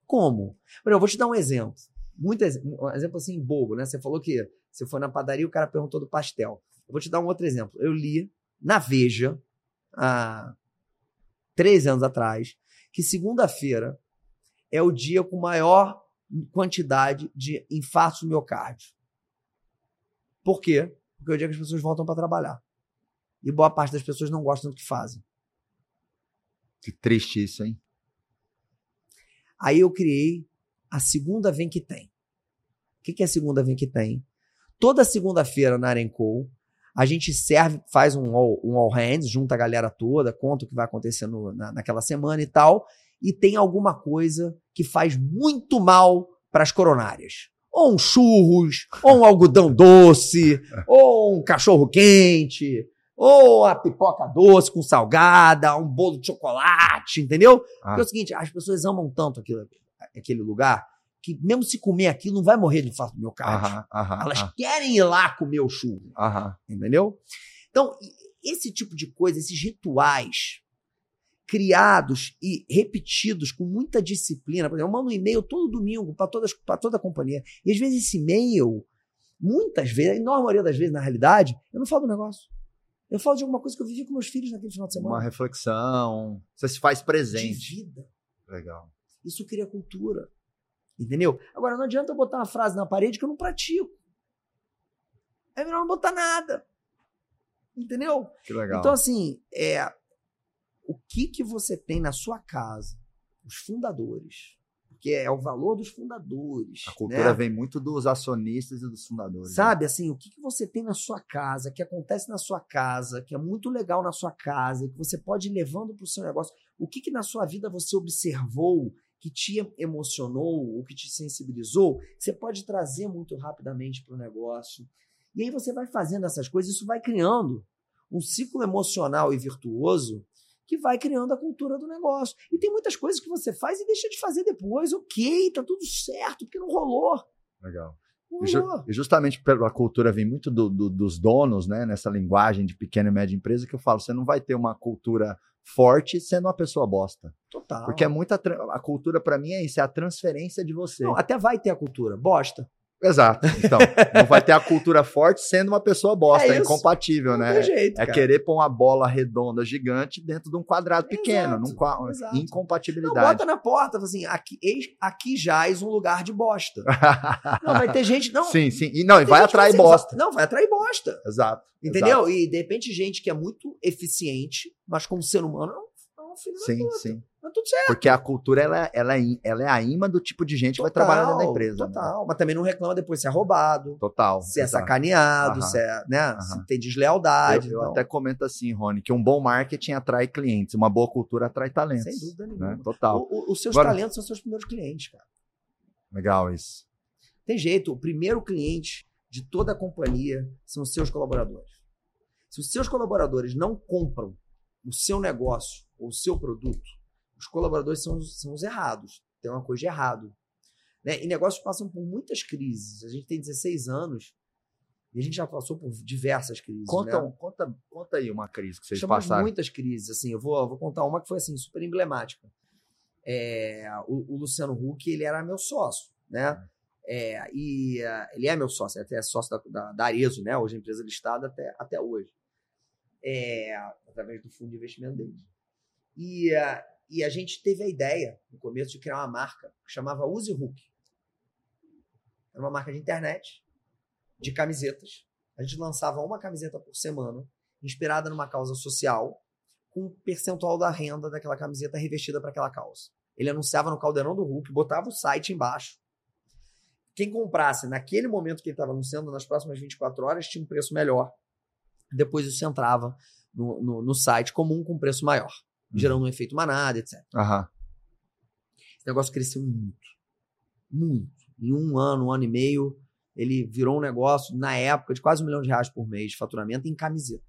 S1: Como? eu vou te dar um exemplo. Muito um exemplo assim bobo, né? Você falou que você foi na padaria e o cara perguntou do pastel. Eu vou te dar um outro exemplo. Eu li na Veja, há três anos atrás, que segunda-feira é o dia com maior quantidade de infartos no miocárdio. Por quê? Porque é o dia que as pessoas voltam para trabalhar. E boa parte das pessoas não gostam do que fazem.
S2: Que triste isso, hein?
S1: Aí eu criei a segunda vem que tem. O que, que é a segunda vem que tem? Toda segunda-feira na Arenco, a gente serve, faz um all, um all hands, junta a galera toda, conta o que vai acontecer no, na, naquela semana e tal, e tem alguma coisa que faz muito mal para as coronárias. Ou um churros, ou um algodão doce, [laughs] ou um cachorro quente, ou a pipoca doce com salgada, um bolo de chocolate, entendeu? Ah. Porque é o seguinte, as pessoas amam tanto aquilo, aquele lugar que mesmo se comer aquilo, não vai morrer de infarto do miocárdio. Elas aham. querem ir lá comer o churro. Entendeu? Então, esse tipo de coisa, esses rituais criados e repetidos com muita disciplina. Por exemplo, eu mando um e-mail todo domingo para toda a companhia. E às vezes esse e-mail, muitas vezes, a enorme maioria das vezes, na realidade, eu não falo do negócio. Eu falo de alguma coisa que eu vivi com meus filhos naquele final de semana.
S2: Uma reflexão. Você se faz presente.
S1: De vida.
S2: Legal.
S1: Isso cria cultura. Entendeu? Agora, não adianta eu botar uma frase na parede que eu não pratico. É melhor não botar nada. Entendeu?
S2: Que legal.
S1: Então, assim, é, o que, que você tem na sua casa, os fundadores, porque é o valor dos fundadores.
S2: A cultura né? vem muito dos acionistas e dos fundadores.
S1: Né? Sabe, né? assim, o que, que você tem na sua casa, que acontece na sua casa, que é muito legal na sua casa, que você pode ir levando para o seu negócio. O que, que na sua vida você observou que te emocionou ou que te sensibilizou, você pode trazer muito rapidamente para o negócio. E aí você vai fazendo essas coisas, isso vai criando um ciclo emocional e virtuoso que vai criando a cultura do negócio. E tem muitas coisas que você faz e deixa de fazer depois. Ok, tá tudo certo, porque não rolou.
S2: Legal. E justamente pela cultura vem muito do, do, dos donos, né? Nessa linguagem de pequena e média empresa que eu falo, você não vai ter uma cultura forte sendo uma pessoa bosta.
S1: Total.
S2: Porque é muita a cultura para mim é isso, é a transferência de você. Não,
S1: até vai ter a cultura, bosta.
S2: Exato. Então, não vai ter a cultura forte sendo uma pessoa bosta, é, é incompatível,
S1: não
S2: né?
S1: Jeito,
S2: é cara. querer pôr uma bola redonda gigante dentro de um quadrado pequeno, exato, num exato. incompatibilidade. Não,
S1: bota na porta, assim, aqui, aqui jaz um lugar de bosta. [laughs] não, vai ter gente, não.
S2: Sim, sim. E não, e vai atrair assim, bosta.
S1: Não, vai atrair bosta.
S2: Exato.
S1: Entendeu?
S2: Exato.
S1: E de repente gente que é muito eficiente, mas como ser humano, não um filho
S2: sim, sim.
S1: Mas tudo certo.
S2: Porque a cultura, ela, ela, é, ela é a imã do tipo de gente total, que vai trabalhar da empresa.
S1: Né? Total. Né? Mas também não reclama depois se é roubado.
S2: Total.
S1: Se é sacaneado, se, é, né, se tem deslealdade.
S2: Eu, eu então. até comento assim, Rony, que um bom marketing atrai clientes, uma boa cultura atrai talentos.
S1: Sem dúvida
S2: né?
S1: nenhuma.
S2: Né? Total.
S1: O, o, os seus Agora... talentos são seus primeiros clientes, cara.
S2: Legal isso.
S1: Tem jeito. O primeiro cliente de toda a companhia são os seus colaboradores. Se os seus colaboradores não compram o seu negócio ou o seu produto, os colaboradores são, são os errados. Tem uma coisa de errado. Né? E negócios passam por muitas crises. A gente tem 16 anos e a gente já passou por diversas crises.
S2: Conta,
S1: né?
S2: conta, conta aí uma crise que vocês
S1: Chamamos
S2: passaram.
S1: muitas crises. Assim, eu vou, vou contar uma que foi assim super emblemática. É, o, o, Luciano Huck ele era meu sócio, né? É, e uh, ele é meu sócio, até é sócio da, da, da Arezo, né? Hoje a empresa listada até, até hoje. É, através do fundo de investimento dele. E, uh, e a gente teve a ideia, no começo, de criar uma marca que chamava Use Hook. Era uma marca de internet, de camisetas. A gente lançava uma camiseta por semana, inspirada numa causa social, com um percentual da renda daquela camiseta revestida para aquela causa. Ele anunciava no caldeirão do Hulk, botava o site embaixo. Quem comprasse naquele momento que ele estava anunciando, nas próximas 24 horas, tinha um preço melhor. Depois isso entrava no, no, no site comum com preço maior. Gerando um efeito manada, etc.
S2: Uhum.
S1: Esse negócio cresceu muito. Muito. Em um ano, um ano e meio, ele virou um negócio, na época, de quase um milhão de reais por mês de faturamento em camiseta.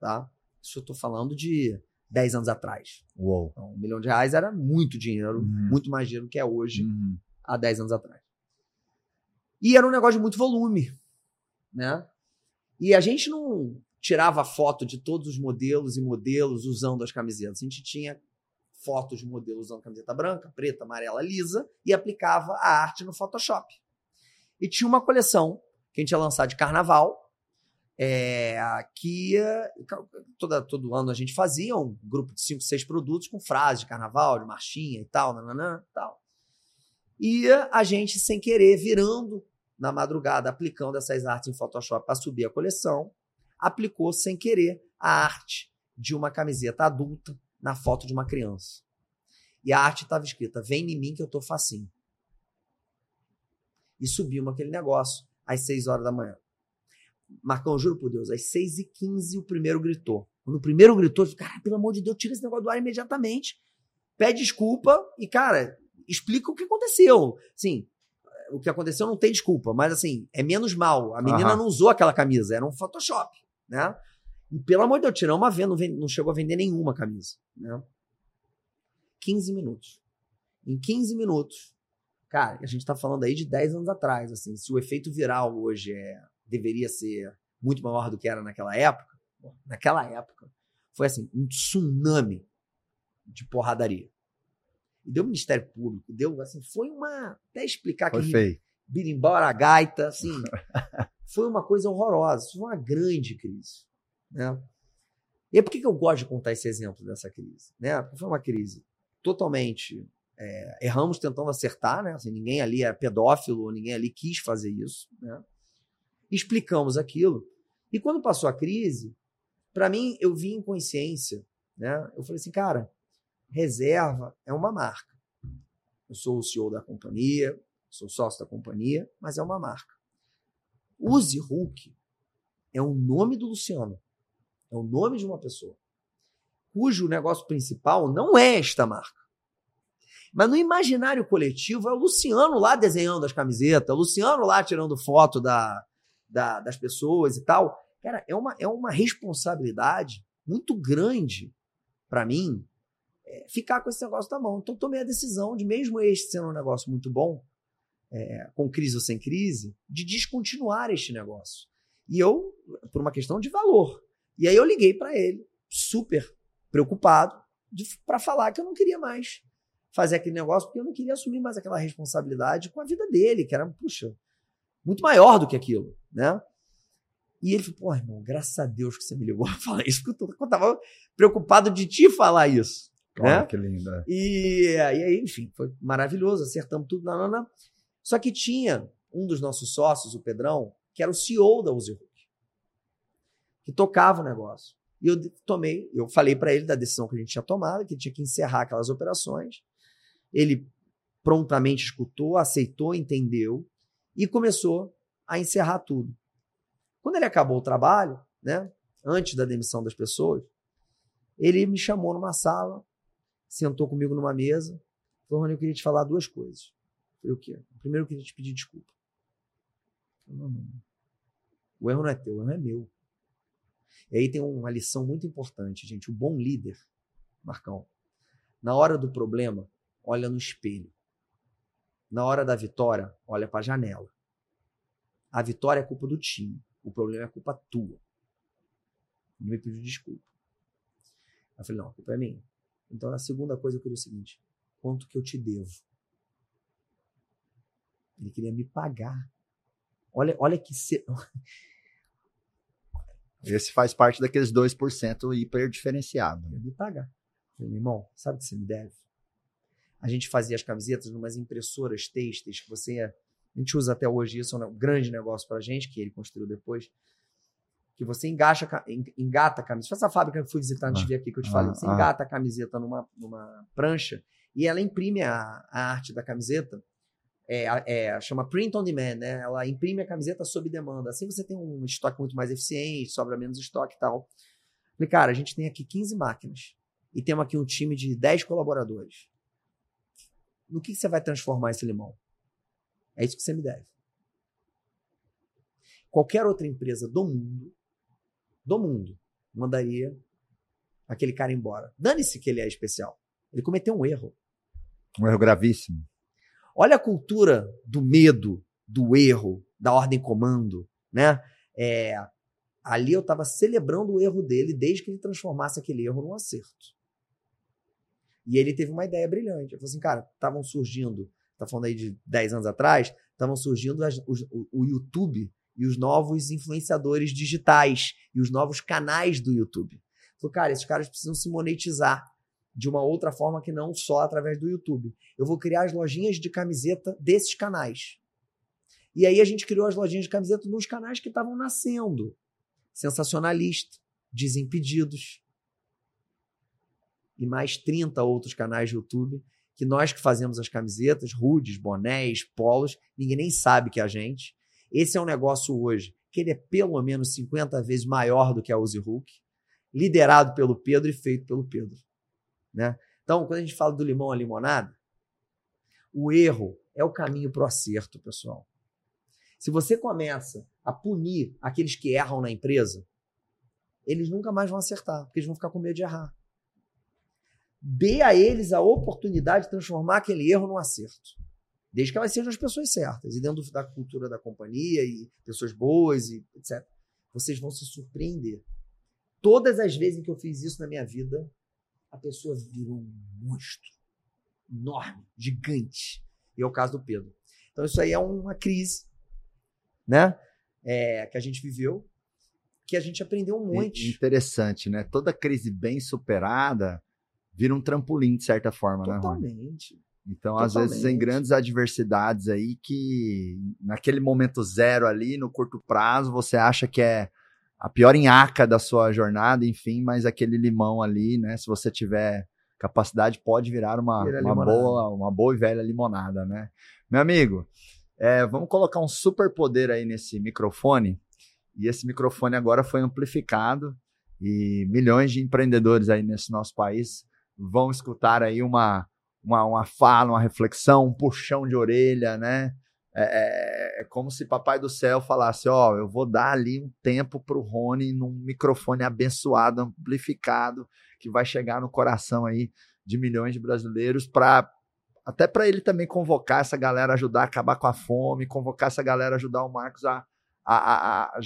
S1: Tá? Isso eu estou falando de 10 anos atrás.
S2: Uou.
S1: Então, um milhão de reais era muito dinheiro,
S2: Uhum.
S1: muito mais dinheiro do que é hoje,
S2: Uhum.
S1: há 10 anos atrás. E era um negócio de muito volume, né? E a gente não tirava foto de todos os modelos e modelos usando as camisetas. A gente tinha fotos de modelos usando camiseta branca, preta, amarela, lisa e aplicava a arte no Photoshop. E tinha uma coleção que a gente ia lançar de carnaval, é, que toda, todo ano a gente fazia um grupo de cinco, seis produtos com frases de carnaval, de marchinha e tal, nananã, tal. E a gente, sem querer, virando na madrugada, aplicando essas artes em Photoshop para subir a coleção, aplicou sem querer a arte de uma camiseta adulta na foto de uma criança. E a arte estava escrita: Vem em mim que eu tô facinho. E subimos aquele negócio às 6 horas da manhã. Marcão, juro por Deus, às 6 e 15 o primeiro gritou. Quando o primeiro gritou, eu falei, cara, pelo amor de Deus, tira esse negócio do ar imediatamente. Pede desculpa e, cara, explica o que aconteceu. Assim, o que aconteceu não tem desculpa, mas assim, é menos mal. A menina
S2: Aham.
S1: não usou aquela camisa, era um Photoshop, né? E pelo amor de Deus, tirou uma venda, não, chegou a vender nenhuma camisa, né? 15 minutos. Em 15 minutos, cara, a gente tá falando aí de 10 anos atrás, assim, se o efeito viral hoje é, deveria ser muito maior do que era naquela época, naquela época, foi assim, um tsunami de porradaria. E deu Ministério Público, deu, assim, foi uma, até explicar
S2: Foi
S1: que
S2: feio.
S1: birimbora, gaita, assim, [laughs] foi uma coisa horrorosa, foi uma grande crise, né? E por que, que eu gosto de contar esse exemplo dessa crise? Né? Porque foi uma crise totalmente. é, erramos tentando acertar, né? Assim, ninguém ali é pedófilo, ninguém ali quis fazer isso, né? Explicamos aquilo. E quando passou a crise, para mim, eu vi em consciência, né? Eu falei assim, cara, reserva é uma marca. Eu sou o CEO da companhia, sou sócio da companhia, mas é uma marca. Use Hulk é o nome do Luciano. É o nome de uma pessoa. Cujo negócio principal não é esta marca. Mas no imaginário coletivo é o Luciano lá desenhando as camisetas, o Luciano lá tirando foto da, da- das pessoas e tal. Cara, é uma, é uma responsabilidade muito grande para mim é, ficar com esse negócio na mão. Então tomei a decisão de, mesmo este sendo um negócio muito bom, é, com crise ou sem crise, de descontinuar este negócio. E eu, por uma questão de valor. E aí eu liguei para ele, super preocupado, para falar que eu não queria mais fazer aquele negócio, porque eu não queria assumir mais aquela responsabilidade com a vida dele, que era, puxa, muito maior do que aquilo, né? E ele falou, pô, irmão, graças a Deus que você me ligou [laughs] a falar isso, porque eu, tô- eu tava preocupado de te falar isso,
S2: Olha
S1: né?
S2: que linda.
S1: E, e aí, enfim, foi maravilhoso, acertamos tudo, não. Só que tinha um dos nossos sócios, o Pedrão, que era o CEO da Uzi Hulk, que tocava o negócio. E eu tomei, eu falei para ele da decisão que a gente tinha tomado, que ele tinha que encerrar aquelas operações. Ele prontamente escutou, aceitou, entendeu e começou a encerrar tudo. Quando ele acabou o trabalho, né, antes da demissão das pessoas, ele me chamou numa sala, sentou comigo numa mesa, falou, Rony, eu queria te falar duas coisas. Falei, o quê? Primeiro, eu queria te pedir desculpa. Não, não. O erro não é teu, o erro é meu. E aí tem uma lição muito importante, gente. O bom líder, Marcão, na hora do problema, olha no espelho. Na hora da vitória, olha para a janela. A vitória é culpa do time. O problema é culpa tua. Ele me pediu desculpa. Eu falei, não, a culpa é minha. Então a segunda coisa eu queria o seguinte: quanto que eu te devo? Ele queria me pagar. Olha, olha que. Se... [laughs]
S2: Esse faz parte daqueles 2% hiper diferenciado.
S1: Queria me pagar. Eu falei, meu irmão, sabe o que você me deve? A gente fazia as camisetas numas impressoras têxteis que você. A gente usa até hoje isso, é um grande negócio pra gente, que ele construiu depois. Que você engacha, ca- en- engata a camiseta. Essa fábrica que eu fui visitar antes de vir aqui que eu te
S2: Ah,
S1: falei. Você
S2: ah.
S1: engata a camiseta numa, numa prancha e ela imprime a, a arte da camiseta. É, é, chama print on demand, né? Ela imprime a camiseta sob demanda. Assim você tem um estoque muito mais eficiente, sobra menos estoque e tal. Falei, cara, a gente tem aqui 15 máquinas e temos aqui um time de 10 colaboradores. No que, que você vai transformar esse limão? É isso que você me deve. qualquer outra empresa do mundo, do mundo, mandaria aquele cara embora. Dane-se que ele é especial. Ele cometeu um erro.
S2: Um erro gravíssimo.
S1: Olha a cultura do medo, do erro, da ordem comando, né? É, ali eu estava celebrando o erro dele desde que ele transformasse aquele erro num acerto. E ele teve uma ideia brilhante. Ele falou assim, cara, estavam surgindo, tá falando aí de 10 anos atrás, estavam surgindo as, os, o, o YouTube e os novos influenciadores digitais e os novos canais do YouTube. Falou, cara, esses caras precisam se monetizar de uma outra forma que não só através do YouTube. Eu vou criar as lojinhas de camiseta desses canais. E aí a gente criou as lojinhas de camiseta nos canais que estavam nascendo. Sensacionalista, Desimpedidos e mais 30 outros canais de YouTube que nós que fazemos as camisetas, rudes, bonés, polos, ninguém nem sabe que é a gente. Esse é um negócio hoje que ele é pelo menos 50 vezes maior do que a Uzi Hulk, liderado pelo Pedro e feito pelo Pedro. Né? Então, quando a gente fala do limão à limonada, o erro é o caminho para o acerto, pessoal. Se você começa a punir aqueles que erram na empresa, eles nunca mais vão acertar, porque eles vão ficar com medo de errar. Dê a eles a oportunidade de transformar aquele erro num acerto. Desde que elas sejam as pessoas certas, e dentro da cultura da companhia, e pessoas boas, e etc. Vocês vão se surpreender. Todas as vezes que eu fiz isso na minha vida, a pessoa virou um monstro. Enorme, gigante. E é o caso do Pedro. Então, isso aí é uma crise, né? É, que a gente viveu, que a gente aprendeu um monte.
S2: Interessante, né? Toda crise bem superada vira um trampolim, de certa forma,
S1: Totalmente.
S2: né, Totalmente. Então, Totalmente. às vezes, em grandes adversidades aí, que naquele momento zero ali, no curto prazo, você acha que é a pior enhaca da sua jornada, enfim, mas aquele limão ali, né? Se você tiver capacidade, pode virar uma, uma boa, uma boa e velha limonada, né? Meu amigo, é, vamos colocar um super poder aí nesse microfone. E esse microfone agora foi amplificado e milhões de empreendedores aí nesse nosso país vão escutar aí uma, uma, uma fala, uma reflexão, um puxão de orelha, né? É, é, como se Papai do Céu falasse: Ó, oh, eu vou dar ali um tempo para o Rony num microfone abençoado, amplificado, que vai chegar no coração aí de milhões de brasileiros, para até para ele também convocar essa galera, ajudar a acabar com a fome, convocar essa galera, ajudar o Marcos a, a, a, a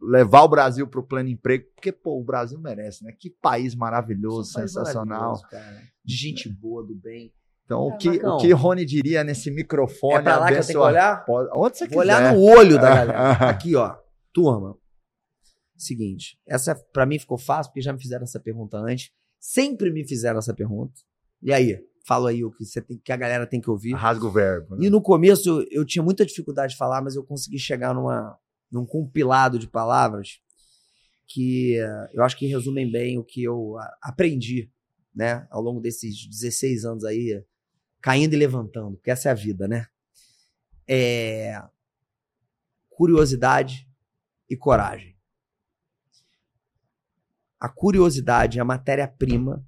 S2: levar o Brasil para o pleno emprego, porque pô, o Brasil merece, né? Que país maravilhoso, sensacional,
S1: país de gente boa, do bem.
S2: Então, é, o, que, o que Rony diria nesse microfone? É
S1: pra lá que eu tenho que olhar?
S2: Onde você
S1: Vou
S2: quiser.
S1: olhar no olho da galera. [laughs] Aqui, ó. Turma. Seguinte. Essa, para mim, ficou fácil, porque já me fizeram essa pergunta antes. Sempre me fizeram essa pergunta. E aí? Fala aí o que, você tem, que a galera tem que ouvir.
S2: Rasga o verbo.
S1: Né? E no começo, eu, eu tinha muita dificuldade de falar, mas eu consegui chegar numa, num compilado de palavras que uh, eu acho que resumem bem o que eu uh, aprendi, né, ao longo desses 16 anos aí, caindo e levantando, porque essa é a vida, né? É curiosidade e coragem. A curiosidade é a matéria-prima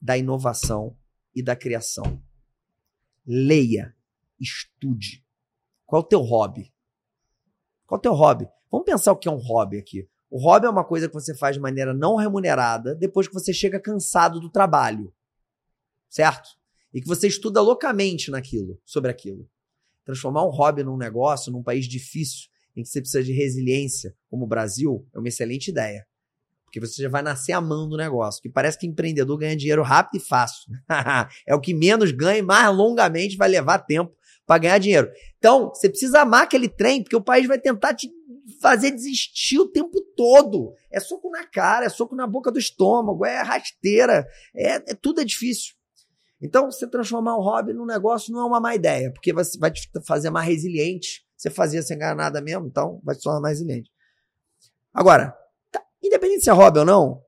S1: da inovação e da criação. Leia, estude. Qual é o teu hobby? Qual é o teu hobby? Vamos pensar o que é um hobby aqui. O hobby é uma coisa que você faz de maneira não remunerada depois que você chega cansado do trabalho. Certo? E que você estuda loucamente naquilo, sobre aquilo. Transformar um hobby num negócio, num país difícil, em que você precisa de resiliência, como o Brasil, é uma excelente ideia. Porque você já vai nascer amando o negócio. Que parece que empreendedor ganha dinheiro rápido e fácil. [laughs] é o que menos ganha e mais longamente vai levar tempo para ganhar dinheiro. Então, você precisa amar aquele trem, porque o país vai tentar te fazer desistir o tempo todo. É soco na cara, é soco na boca do estômago, é rasteira, é, é tudo é difícil. Então, você transformar um hobby num negócio não é uma má ideia, porque vai, vai te fazer mais resiliente. Você fazia sem ganhar nada mesmo, então vai te tornar mais resiliente. Agora, tá, independente se é hobby ou não,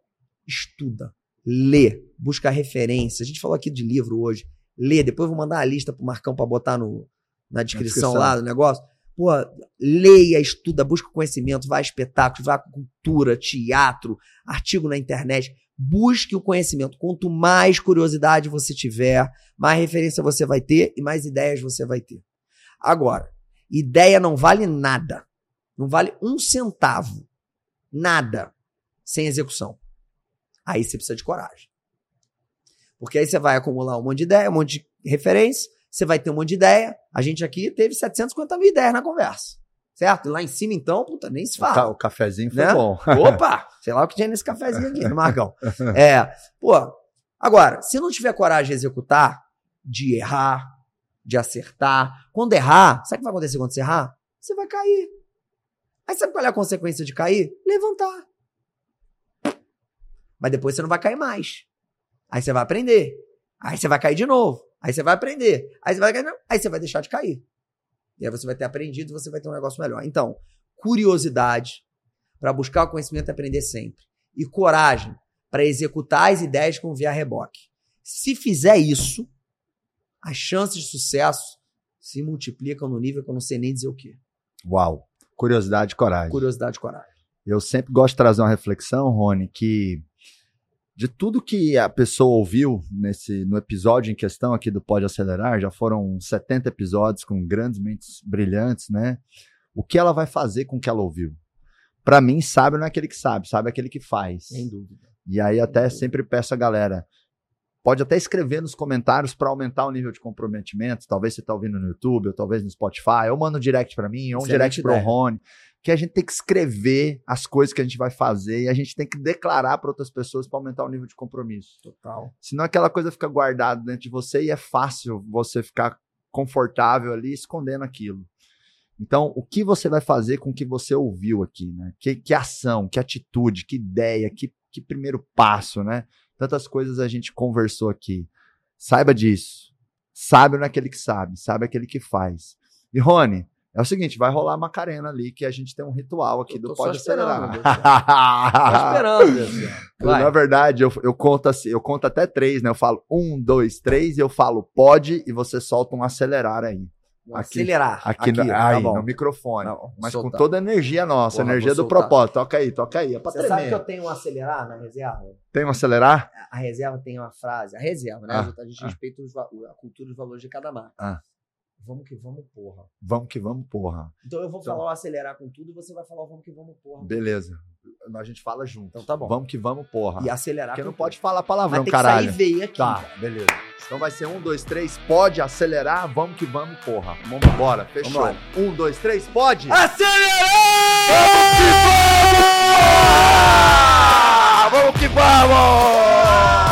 S1: estuda, lê, busca referência. A gente falou aqui de livro hoje. Lê, depois eu vou mandar a lista pro Marcão para botar no, na descrição, na descrição lá do negócio. Pô, leia, estuda, busca conhecimento, vai a espetáculos, vai a cultura, teatro, artigo na internet. Busque o conhecimento. Quanto mais curiosidade você tiver, mais referência você vai ter e mais ideias você vai ter. Agora, ideia não vale nada. não vale um centavo, nada, sem execução. Aí você precisa de coragem. Porque aí você vai acumular um monte de ideia, um monte de referência, você vai ter um monte de ideia. A gente aqui teve 750 mil ideias na conversa. Certo? E lá em cima, então, puta, nem se fala.
S2: o cafezinho foi
S1: Né?
S2: bom. [laughs]
S1: Opa! Sei lá o que tinha nesse cafezinho aqui, no Marcão. É, pô, agora, se não tiver coragem de executar, de errar, de acertar, quando errar, sabe o que vai acontecer quando você errar? Você vai cair. Aí sabe qual é a consequência de cair? Levantar. Mas depois você não vai cair mais. Aí você vai aprender. Aí você vai cair de novo. Aí você vai aprender. Aí você vai aí você vai deixar de cair. E aí você vai ter aprendido e você vai ter um negócio melhor. Então, curiosidade para buscar o conhecimento e aprender sempre. E coragem para executar as ideias com via reboque. Se fizer isso, as chances de sucesso se multiplicam no nível que eu não sei nem dizer o quê.
S2: Uau. Curiosidade e coragem.
S1: Curiosidade e coragem.
S2: Eu sempre gosto de trazer uma reflexão, Rony, que de tudo que a pessoa ouviu nesse no episódio em questão aqui do Pode Acelerar, já foram 70 episódios com grandes mentes brilhantes, né? O que ela vai fazer com o que ela ouviu? Pra mim, sabe não é aquele que sabe, sabe é aquele que faz.
S1: Sem dúvida.
S2: E aí até sempre peço a galera, pode até escrever nos comentários para aumentar o nível de comprometimento. Talvez você está ouvindo no YouTube, ou talvez no Spotify, ou manda um direct para mim, ou um direct pro
S1: ideia.
S2: Rony. Que a gente tem que escrever as coisas que a gente vai fazer e a gente tem que declarar para outras pessoas para aumentar o nível de compromisso.
S1: Total.
S2: Senão aquela coisa fica guardada dentro de você e é fácil você ficar confortável ali escondendo aquilo. Então, o que você vai fazer com o que você ouviu aqui, né? Que, que ação, que atitude, que ideia, que, que primeiro passo, né? Tantas coisas a gente conversou aqui. Saiba disso. Sabe não é aquele que sabe, sabe aquele que faz. E Rony, é o seguinte, vai rolar a Macarena ali, que a gente tem um ritual aqui do Pode
S1: esperando,
S2: Acelerar.
S1: Tô esperando. [laughs] Vai.
S2: Na verdade, eu, eu conto assim, eu conto até três, né? Eu falo um, dois, três, e eu falo pode, e você solta um acelerar aí.
S1: Vou
S2: Aqui-
S1: acelerar.
S2: Aqui, no,
S1: tá
S2: aí, no microfone.
S1: Tá bom,
S2: Mas
S1: vou
S2: com
S1: soltar.
S2: toda a energia nossa,
S1: Porra,
S2: energia do
S1: soltar.
S2: propósito. Toca aí, toca aí. É pra
S1: Você sabe que eu
S2: tremer.
S1: tenho um acelerar na reserva?
S2: Tem um acelerar?
S1: A reserva tem uma frase. A reserva, né?
S2: Ah,
S1: a gente
S2: ah.
S1: respeita os a cultura e os valores de cada marca.
S2: Ah.
S1: Vamos que vamos, porra.
S2: Vamos que vamos, porra.
S1: Então eu vou
S2: então,
S1: falar o acelerar com tudo e você vai falar o vamos que vamos, porra.
S2: Beleza. A gente fala junto.
S1: Então tá bom.
S2: Vamos que vamos, porra.
S1: E acelerar
S2: Porque não pode falar palavrão,
S1: caralho. Tem
S2: ter
S1: que sair veio aqui.
S2: Tá, beleza. Então vai ser um, dois, três, pode acelerar, vamos que vamos, porra. Vamos embora, fechou.
S1: Vamos
S2: um, dois, três, pode.
S1: Acelerar! Vamos que vamos! Porra!
S2: Vamos que vamos!